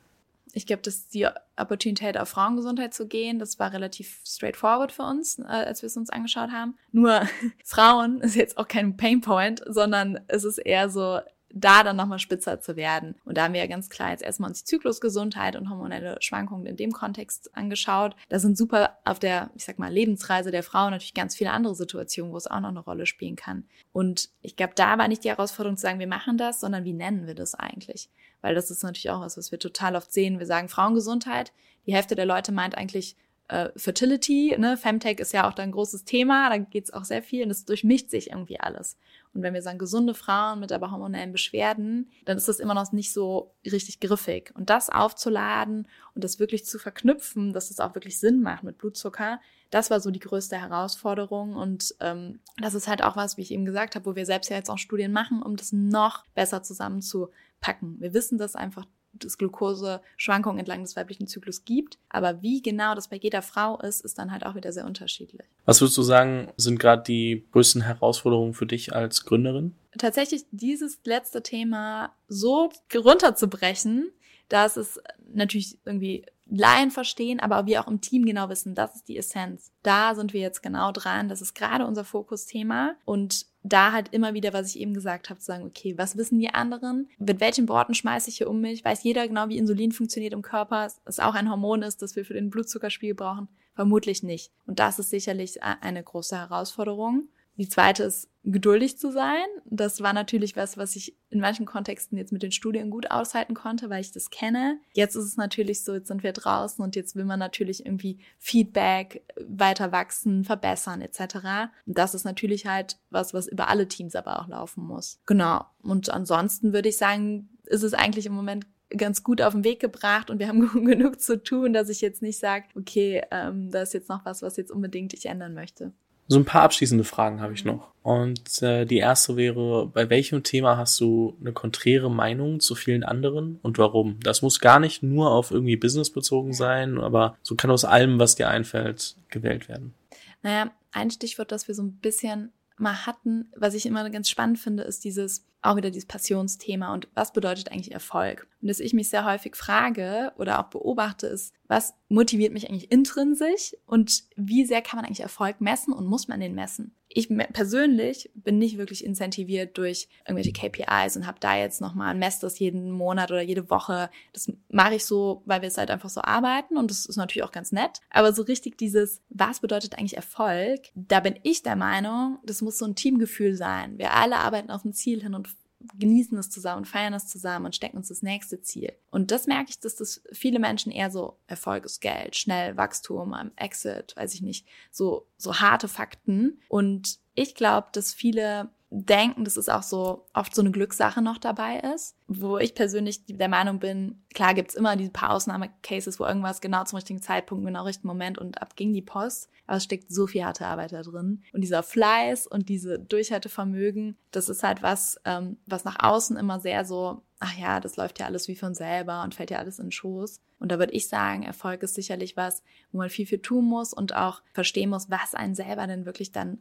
Ich glaube, dass die Opportunität auf Frauengesundheit zu gehen, das war relativ straightforward für uns, äh, als wir es uns angeschaut haben. Nur [LAUGHS] Frauen ist jetzt auch kein Painpoint, sondern es ist eher so, da dann nochmal spitzer zu werden. Und da haben wir ja ganz klar jetzt erstmal uns die Zyklusgesundheit und hormonelle Schwankungen in dem Kontext angeschaut. Da sind super auf der, ich sag mal, Lebensreise der Frau natürlich ganz viele andere Situationen, wo es auch noch eine Rolle spielen kann. Und ich glaube, da war nicht die Herausforderung zu sagen, wir machen das, sondern wie nennen wir das eigentlich? Weil das ist natürlich auch was, was wir total oft sehen. Wir sagen Frauengesundheit. Die Hälfte der Leute meint eigentlich äh, Fertility, ne? Femtech ist ja auch da ein großes Thema, da geht's auch sehr viel und es durchmischt sich irgendwie alles. Und wenn wir sagen gesunde Frauen mit aber hormonellen Beschwerden, dann ist das immer noch nicht so richtig griffig. Und das aufzuladen und das wirklich zu verknüpfen, dass es auch wirklich Sinn macht mit Blutzucker, das war so die größte Herausforderung. Und ähm, das ist halt auch was, wie ich eben gesagt habe, wo wir selbst ja jetzt auch Studien machen, um das noch besser zusammenzupacken. Wir wissen das einfach es Glukoseschwankungen entlang des weiblichen Zyklus gibt. Aber wie genau das bei jeder Frau ist, ist dann halt auch wieder sehr unterschiedlich. Was würdest du sagen, sind gerade die größten Herausforderungen für dich als Gründerin? Tatsächlich dieses letzte Thema so runterzubrechen, dass es natürlich irgendwie Laien verstehen, aber wir auch im Team genau wissen, das ist die Essenz. Da sind wir jetzt genau dran. Das ist gerade unser Fokusthema und da halt immer wieder, was ich eben gesagt habe, zu sagen, okay, was wissen die anderen? Mit welchen Worten schmeiße ich hier um mich? Weiß jeder genau, wie Insulin funktioniert im Körper? Es auch ein Hormon ist, das wir für den Blutzuckerspiegel brauchen? Vermutlich nicht. Und das ist sicherlich eine große Herausforderung. Die zweite ist, geduldig zu sein. Das war natürlich was, was ich in manchen Kontexten jetzt mit den Studien gut aushalten konnte, weil ich das kenne. Jetzt ist es natürlich so, jetzt sind wir draußen und jetzt will man natürlich irgendwie Feedback, weiter wachsen, verbessern etc. Und das ist natürlich halt was, was über alle Teams aber auch laufen muss. Genau. Und ansonsten würde ich sagen, ist es eigentlich im Moment ganz gut auf den Weg gebracht und wir haben [LAUGHS] genug zu tun, dass ich jetzt nicht sage, okay, ähm, da ist jetzt noch was, was jetzt unbedingt ich ändern möchte. So ein paar abschließende Fragen habe ich noch. Und äh, die erste wäre, bei welchem Thema hast du eine konträre Meinung zu vielen anderen und warum? Das muss gar nicht nur auf irgendwie Business bezogen sein, aber so kann aus allem, was dir einfällt, gewählt werden. Naja, ein Stichwort, das wir so ein bisschen mal hatten, was ich immer ganz spannend finde, ist dieses, auch wieder dieses Passionsthema und was bedeutet eigentlich Erfolg? Und dass ich mich sehr häufig frage oder auch beobachte, ist, was motiviert mich eigentlich intrinsisch und wie sehr kann man eigentlich Erfolg messen und muss man den messen? Ich persönlich bin nicht wirklich incentiviert durch irgendwelche KPIs und habe da jetzt nochmal ein Mess das jeden Monat oder jede Woche. Das mache ich so, weil wir es halt einfach so arbeiten und das ist natürlich auch ganz nett. Aber so richtig dieses, was bedeutet eigentlich Erfolg? Da bin ich der Meinung, das muss so ein Teamgefühl sein. Wir alle arbeiten auf ein Ziel hin und genießen es zusammen, feiern es zusammen und stecken uns das nächste Ziel. Und das merke ich, dass das viele Menschen eher so Erfolg ist Geld, schnell Wachstum, Exit, weiß ich nicht, so, so harte Fakten. Und ich glaube, dass viele denken, dass es auch so oft so eine Glückssache noch dabei ist, wo ich persönlich der Meinung bin, klar gibt's immer diese paar Ausnahmecases, wo irgendwas genau zum richtigen Zeitpunkt, genau richtigen Moment und ab ging die Post, aber es steckt so viel harte Arbeit da drin und dieser Fleiß und diese Durchhaltevermögen, das ist halt was, ähm, was nach außen immer sehr so, ach ja, das läuft ja alles wie von selber und fällt ja alles in den Schoß. Und da würde ich sagen, Erfolg ist sicherlich was, wo man viel, viel tun muss und auch verstehen muss, was einen selber denn wirklich dann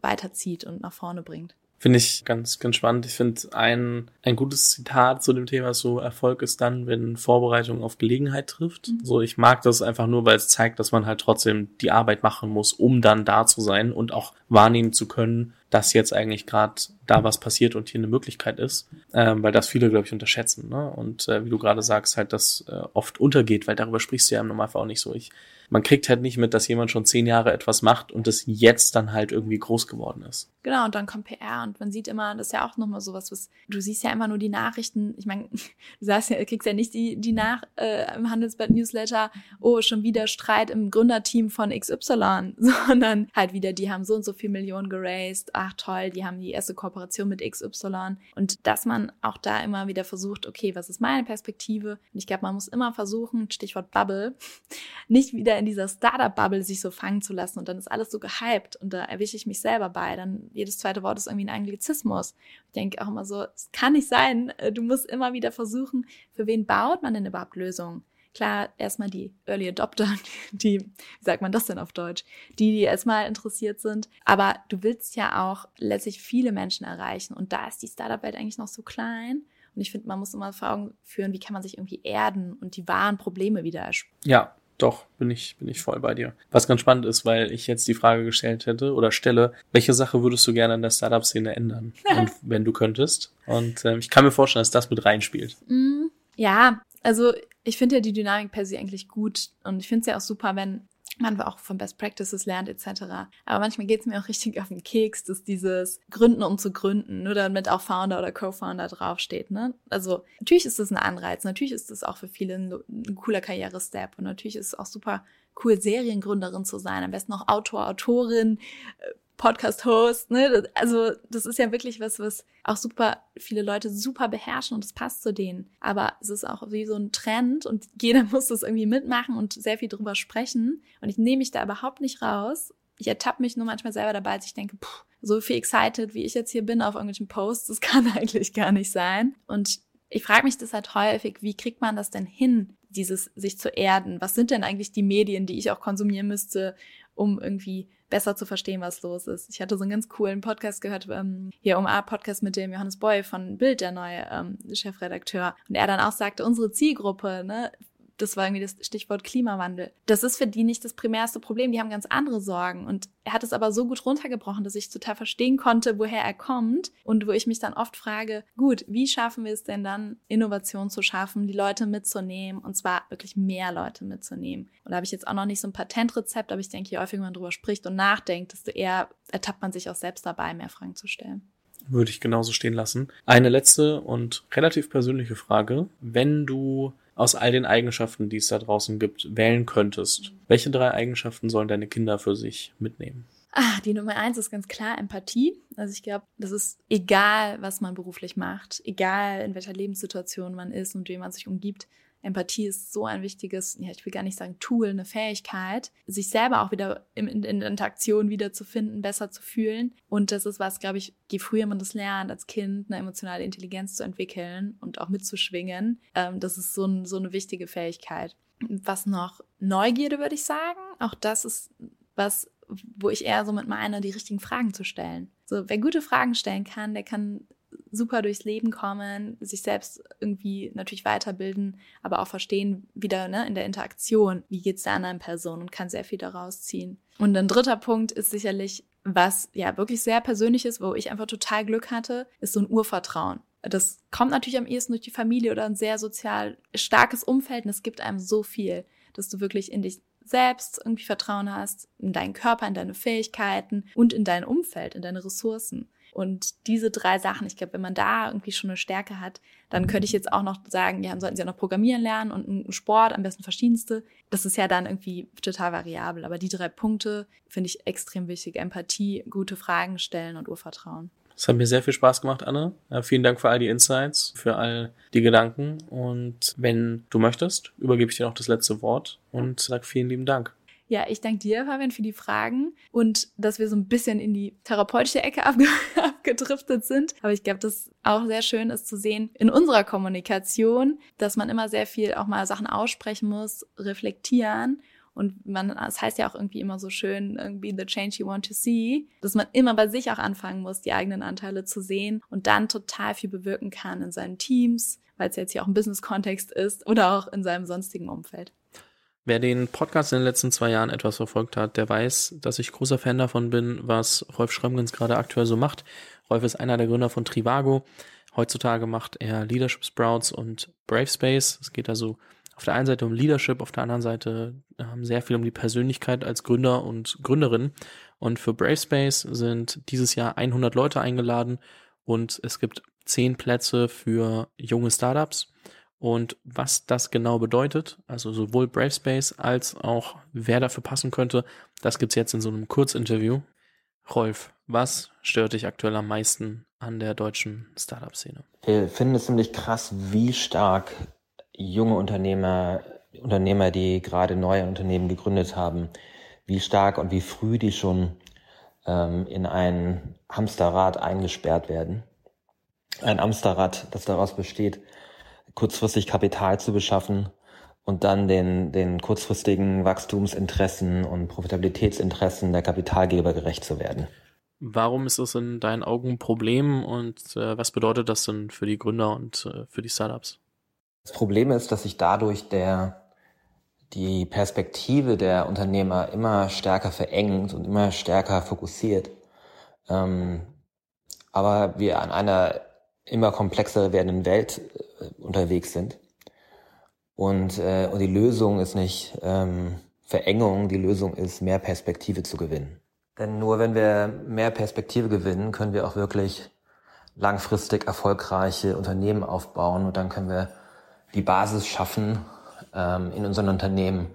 weiterzieht und nach vorne bringt. Finde ich ganz, ganz spannend. Ich finde ein, ein gutes Zitat zu dem Thema so, Erfolg ist dann, wenn Vorbereitung auf Gelegenheit trifft. Mhm. So, ich mag das einfach nur, weil es zeigt, dass man halt trotzdem die Arbeit machen muss, um dann da zu sein und auch wahrnehmen zu können, dass jetzt eigentlich gerade da was passiert und hier eine Möglichkeit ist, ähm, weil das viele, glaube ich, unterschätzen. Ne? Und äh, wie du gerade sagst, halt, das äh, oft untergeht, weil darüber sprichst du ja im Normalfall auch nicht so. Ich man kriegt halt nicht mit, dass jemand schon zehn Jahre etwas macht und das jetzt dann halt irgendwie groß geworden ist. Genau, und dann kommt PR und man sieht immer, das ist ja auch nochmal sowas, was, du siehst ja immer nur die Nachrichten, ich meine, [LAUGHS] du sagst ja, kriegst ja nicht die, die nach äh, im Handelsblatt Newsletter, oh, schon wieder Streit im Gründerteam von XY, [LAUGHS] sondern halt wieder, die haben so und so viel Millionen geraced, ach toll, die haben die erste Kooperation mit XY und dass man auch da immer wieder versucht, okay, was ist meine Perspektive? Und ich glaube, man muss immer versuchen, Stichwort Bubble, [LAUGHS] nicht wieder wieder in dieser Startup-Bubble sich so fangen zu lassen und dann ist alles so gehypt und da erwische ich mich selber bei. Dann jedes zweite Wort ist irgendwie ein Anglizismus. Ich denke auch immer so, es kann nicht sein. Äh, du musst immer wieder versuchen, für wen baut man denn überhaupt Lösungen? Klar, erstmal die Early Adopter, [LAUGHS] die, wie sagt man das denn auf Deutsch? Die, die erstmal interessiert sind. Aber du willst ja auch letztlich viele Menschen erreichen. Und da ist die Startup-Welt eigentlich noch so klein. Und ich finde, man muss immer vor Augen führen, wie kann man sich irgendwie erden und die wahren Probleme wieder erspüren. Ja, doch, bin ich, bin ich voll bei dir. Was ganz spannend ist, weil ich jetzt die Frage gestellt hätte oder stelle, welche Sache würdest du gerne in der Startup-Szene ändern? [LAUGHS] und wenn du könntest. Und ähm, ich kann mir vorstellen, dass das mit reinspielt. Mm, ja, also ich finde ja die Dynamik per se eigentlich gut und ich finde es ja auch super, wenn man auch von Best Practices lernt etc. Aber manchmal geht es mir auch richtig auf den Keks, dass dieses Gründen um zu gründen, nur damit auch Founder oder Co-Founder draufsteht. Ne? Also natürlich ist das ein Anreiz, natürlich ist das auch für viele ein, ein cooler Karrierestep und natürlich ist es auch super cool, Seriengründerin zu sein, am besten auch Autor, Autorin, äh, Podcast-Host, ne? Also das ist ja wirklich was, was auch super viele Leute super beherrschen und es passt zu denen. Aber es ist auch wie so ein Trend und jeder [LAUGHS] muss das irgendwie mitmachen und sehr viel drüber sprechen. Und ich nehme mich da überhaupt nicht raus. Ich ertappe mich nur manchmal selber dabei, als ich denke, puh, so viel excited, wie ich jetzt hier bin auf irgendwelchen Posts, das [LAUGHS] kann eigentlich gar nicht sein. Und ich frage mich das halt häufig, wie kriegt man das denn hin, dieses sich zu erden? Was sind denn eigentlich die Medien, die ich auch konsumieren müsste, um irgendwie besser zu verstehen, was los ist. Ich hatte so einen ganz coolen Podcast gehört, ähm, hier um A-Podcast mit dem Johannes Boy von Bild, der neue ähm, Chefredakteur. Und er dann auch sagte, unsere Zielgruppe, ne, das war irgendwie das Stichwort Klimawandel. Das ist für die nicht das primärste Problem. Die haben ganz andere Sorgen. Und er hat es aber so gut runtergebrochen, dass ich total verstehen konnte, woher er kommt. Und wo ich mich dann oft frage, gut, wie schaffen wir es denn dann, Innovation zu schaffen, die Leute mitzunehmen? Und zwar wirklich mehr Leute mitzunehmen. Und da habe ich jetzt auch noch nicht so ein Patentrezept, aber ich denke, je häufiger man drüber spricht und nachdenkt, desto eher ertappt man sich auch selbst dabei, mehr Fragen zu stellen würde ich genauso stehen lassen. Eine letzte und relativ persönliche Frage. Wenn du aus all den Eigenschaften, die es da draußen gibt, wählen könntest, welche drei Eigenschaften sollen deine Kinder für sich mitnehmen? Ah, die Nummer eins ist ganz klar Empathie. Also ich glaube, das ist egal, was man beruflich macht, egal in welcher Lebenssituation man ist und wem man sich umgibt. Empathie ist so ein wichtiges, ja, ich will gar nicht sagen Tool, eine Fähigkeit, sich selber auch wieder in, in, in Interaktion wiederzufinden, besser zu fühlen. Und das ist was, glaube ich, je früher man das lernt, als Kind eine emotionale Intelligenz zu entwickeln und auch mitzuschwingen, ähm, das ist so, ein, so eine wichtige Fähigkeit. Was noch? Neugierde, würde ich sagen. Auch das ist was, wo ich eher so mit meine, die richtigen Fragen zu stellen. So, wer gute Fragen stellen kann, der kann super durchs Leben kommen, sich selbst irgendwie natürlich weiterbilden, aber auch verstehen wieder ne, in der Interaktion, wie geht's der anderen Person und kann sehr viel daraus ziehen. Und ein dritter Punkt ist sicherlich, was ja wirklich sehr persönlich ist, wo ich einfach total Glück hatte, ist so ein Urvertrauen. Das kommt natürlich am ehesten durch die Familie oder ein sehr sozial starkes Umfeld und es gibt einem so viel, dass du wirklich in dich selbst irgendwie Vertrauen hast, in deinen Körper, in deine Fähigkeiten und in dein Umfeld, in deine Ressourcen. Und diese drei Sachen, ich glaube, wenn man da irgendwie schon eine Stärke hat, dann könnte ich jetzt auch noch sagen, ja, dann sollten sie ja noch programmieren lernen und einen Sport, am besten verschiedenste. Das ist ja dann irgendwie total variabel. Aber die drei Punkte finde ich extrem wichtig. Empathie, gute Fragen stellen und Urvertrauen. Es hat mir sehr viel Spaß gemacht, Anne. Vielen Dank für all die Insights, für all die Gedanken. Und wenn du möchtest, übergebe ich dir noch das letzte Wort und sag vielen lieben Dank. Ja, ich danke dir, Fabian, für die Fragen und dass wir so ein bisschen in die therapeutische Ecke [LAUGHS] abge abgedriftet sind. Aber ich glaube, das auch sehr schön ist zu sehen in unserer Kommunikation, dass man immer sehr viel auch mal Sachen aussprechen muss, reflektieren und man, es heißt ja auch irgendwie immer so schön, irgendwie the change you want to see, dass man immer bei sich auch anfangen muss, die eigenen Anteile zu sehen und dann total viel bewirken kann in seinen Teams, weil es jetzt hier auch ein Business-Kontext ist oder auch in seinem sonstigen Umfeld. Wer den Podcast in den letzten zwei Jahren etwas verfolgt hat, der weiß, dass ich großer Fan davon bin, was Rolf Schrömgens gerade aktuell so macht. Rolf ist einer der Gründer von Trivago. Heutzutage macht er Leadership Sprouts und Brave Space. Es geht also auf der einen Seite um Leadership, auf der anderen Seite ähm, sehr viel um die Persönlichkeit als Gründer und Gründerin. Und für Brave Space sind dieses Jahr 100 Leute eingeladen und es gibt 10 Plätze für junge Startups. Und was das genau bedeutet, also sowohl Brave Space als auch wer dafür passen könnte, das gibt's jetzt in so einem Kurzinterview. Rolf, was stört dich aktuell am meisten an der deutschen Startup-Szene? Wir finden es ziemlich krass, wie stark junge Unternehmer, Unternehmer, die gerade neue Unternehmen gegründet haben, wie stark und wie früh die schon ähm, in ein Hamsterrad eingesperrt werden. Ein Hamsterrad, das daraus besteht, kurzfristig Kapital zu beschaffen und dann den, den kurzfristigen Wachstumsinteressen und Profitabilitätsinteressen der Kapitalgeber gerecht zu werden. Warum ist das in deinen Augen ein Problem und äh, was bedeutet das denn für die Gründer und äh, für die Startups? Das Problem ist, dass sich dadurch der die Perspektive der Unternehmer immer stärker verengt und immer stärker fokussiert. Ähm, aber wir an einer immer komplexer werdenden Welt unterwegs sind. Und, äh, und die Lösung ist nicht ähm, Verengung, die Lösung ist, mehr Perspektive zu gewinnen. Denn nur wenn wir mehr Perspektive gewinnen, können wir auch wirklich langfristig erfolgreiche Unternehmen aufbauen und dann können wir die Basis schaffen ähm, in unseren Unternehmen,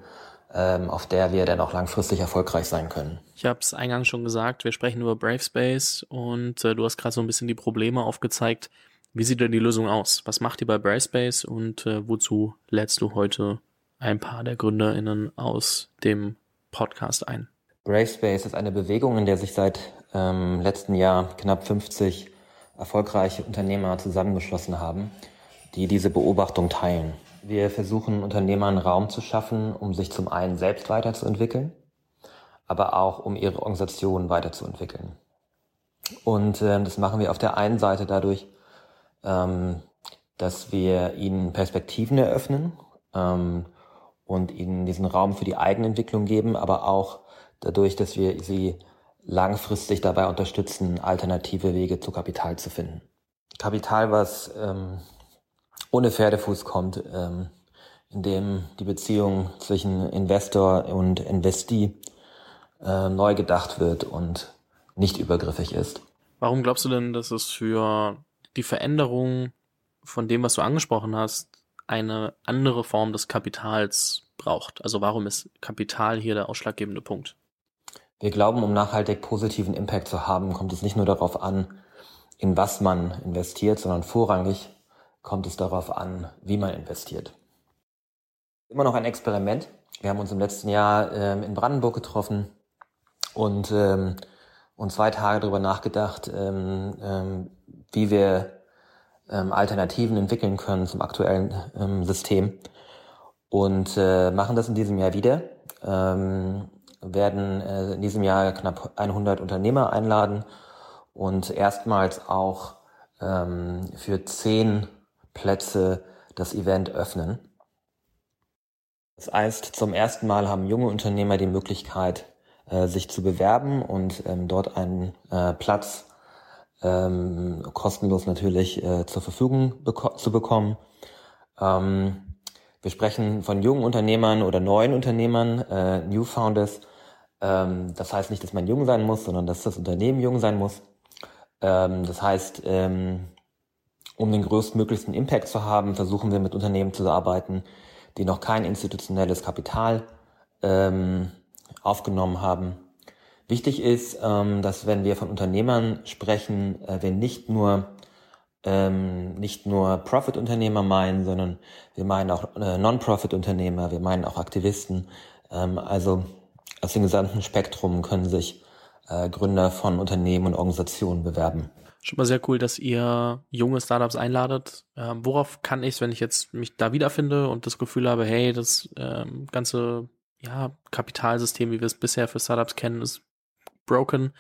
ähm, auf der wir dann auch langfristig erfolgreich sein können. Ich habe es eingangs schon gesagt, wir sprechen über Bravespace und äh, du hast gerade so ein bisschen die Probleme aufgezeigt. Wie sieht denn die Lösung aus? Was macht ihr bei Bravespace und äh, wozu lädst du heute ein paar der GründerInnen aus dem Podcast ein? Bravespace ist eine Bewegung, in der sich seit ähm, letzten Jahr knapp 50 erfolgreiche Unternehmer zusammengeschlossen haben, die diese Beobachtung teilen. Wir versuchen Unternehmern Raum zu schaffen, um sich zum einen selbst weiterzuentwickeln, aber auch um ihre Organisation weiterzuentwickeln. Und äh, das machen wir auf der einen Seite dadurch, ähm, dass wir ihnen Perspektiven eröffnen ähm, und ihnen diesen Raum für die Eigenentwicklung geben, aber auch dadurch, dass wir sie langfristig dabei unterstützen, alternative Wege zu Kapital zu finden. Kapital, was ähm, ohne Pferdefuß kommt, ähm, in dem die Beziehung zwischen Investor und Investee äh, neu gedacht wird und nicht übergriffig ist. Warum glaubst du denn, dass es für die Veränderung von dem, was du angesprochen hast, eine andere Form des Kapitals braucht? Also warum ist Kapital hier der ausschlaggebende Punkt? Wir glauben, um nachhaltig positiven Impact zu haben, kommt es nicht nur darauf an, in was man investiert, sondern vorrangig kommt es darauf an, wie man investiert. Immer noch ein Experiment. Wir haben uns im letzten Jahr ähm, in Brandenburg getroffen und, ähm, und zwei Tage darüber nachgedacht, ähm, ähm, wie wir ähm, Alternativen entwickeln können zum aktuellen ähm, System und äh, machen das in diesem Jahr wieder. Ähm, werden äh, in diesem Jahr knapp 100 Unternehmer einladen und erstmals auch ähm, für zehn Plätze das Event öffnen. Das heißt, zum ersten Mal haben junge Unternehmer die Möglichkeit, äh, sich zu bewerben und ähm, dort einen äh, Platz ähm, kostenlos natürlich äh, zur Verfügung beko zu bekommen. Ähm, wir sprechen von jungen Unternehmern oder neuen Unternehmern, äh, New Founders. Ähm, das heißt nicht, dass man jung sein muss, sondern dass das Unternehmen jung sein muss. Ähm, das heißt, ähm, um den größtmöglichsten Impact zu haben, versuchen wir mit Unternehmen zu arbeiten, die noch kein institutionelles Kapital ähm, aufgenommen haben. Wichtig ist, ähm, dass wenn wir von Unternehmern sprechen, äh, wir nicht nur ähm, nicht nur Profit-Unternehmer meinen, sondern wir meinen auch äh, Non-Profit-Unternehmer, wir meinen auch Aktivisten. Ähm, also aus dem gesamten Spektrum können sich äh, Gründer von Unternehmen und Organisationen bewerben. Schon mal sehr cool, dass ihr junge Startups einladet. Ähm, worauf kann ich, wenn ich jetzt mich da wiederfinde und das Gefühl habe, hey, das ähm, ganze ja, Kapitalsystem, wie wir es bisher für Startups kennen, ist broken.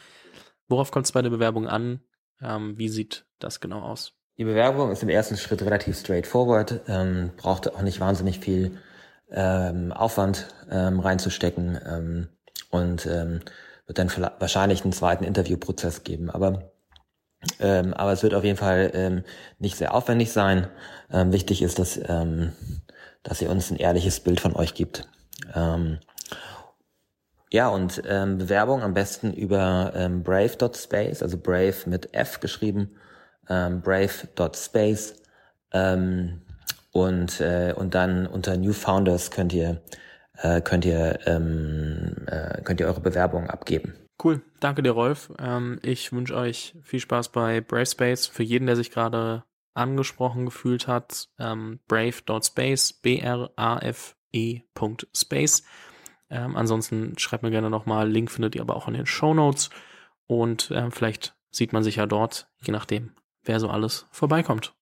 Worauf kommt es bei der Bewerbung an? Ähm, wie sieht das genau aus? Die Bewerbung ist im ersten Schritt relativ straightforward, ähm, braucht auch nicht wahnsinnig viel ähm, Aufwand ähm, reinzustecken ähm, und ähm, wird dann wahrscheinlich einen zweiten Interviewprozess geben. Aber ähm, aber es wird auf jeden Fall ähm, nicht sehr aufwendig sein. Ähm, wichtig ist, dass, ähm, dass ihr uns ein ehrliches Bild von euch gibt. Ähm, ja, und ähm, Bewerbung am besten über ähm, brave.space, also brave mit F geschrieben, ähm, brave.space. Ähm, und, äh, und dann unter New Founders könnt ihr, äh, könnt ihr, ähm, äh, könnt ihr eure Bewerbung abgeben. Cool, danke dir, Rolf. Ähm, ich wünsche euch viel Spaß bei Brave Space. Für jeden, der sich gerade angesprochen gefühlt hat, ähm, brave.space, B-R-A-F-E.space. Ähm, ansonsten schreibt mir gerne nochmal, Link findet ihr aber auch in den Show Notes und ähm, vielleicht sieht man sich ja dort, je nachdem, wer so alles vorbeikommt.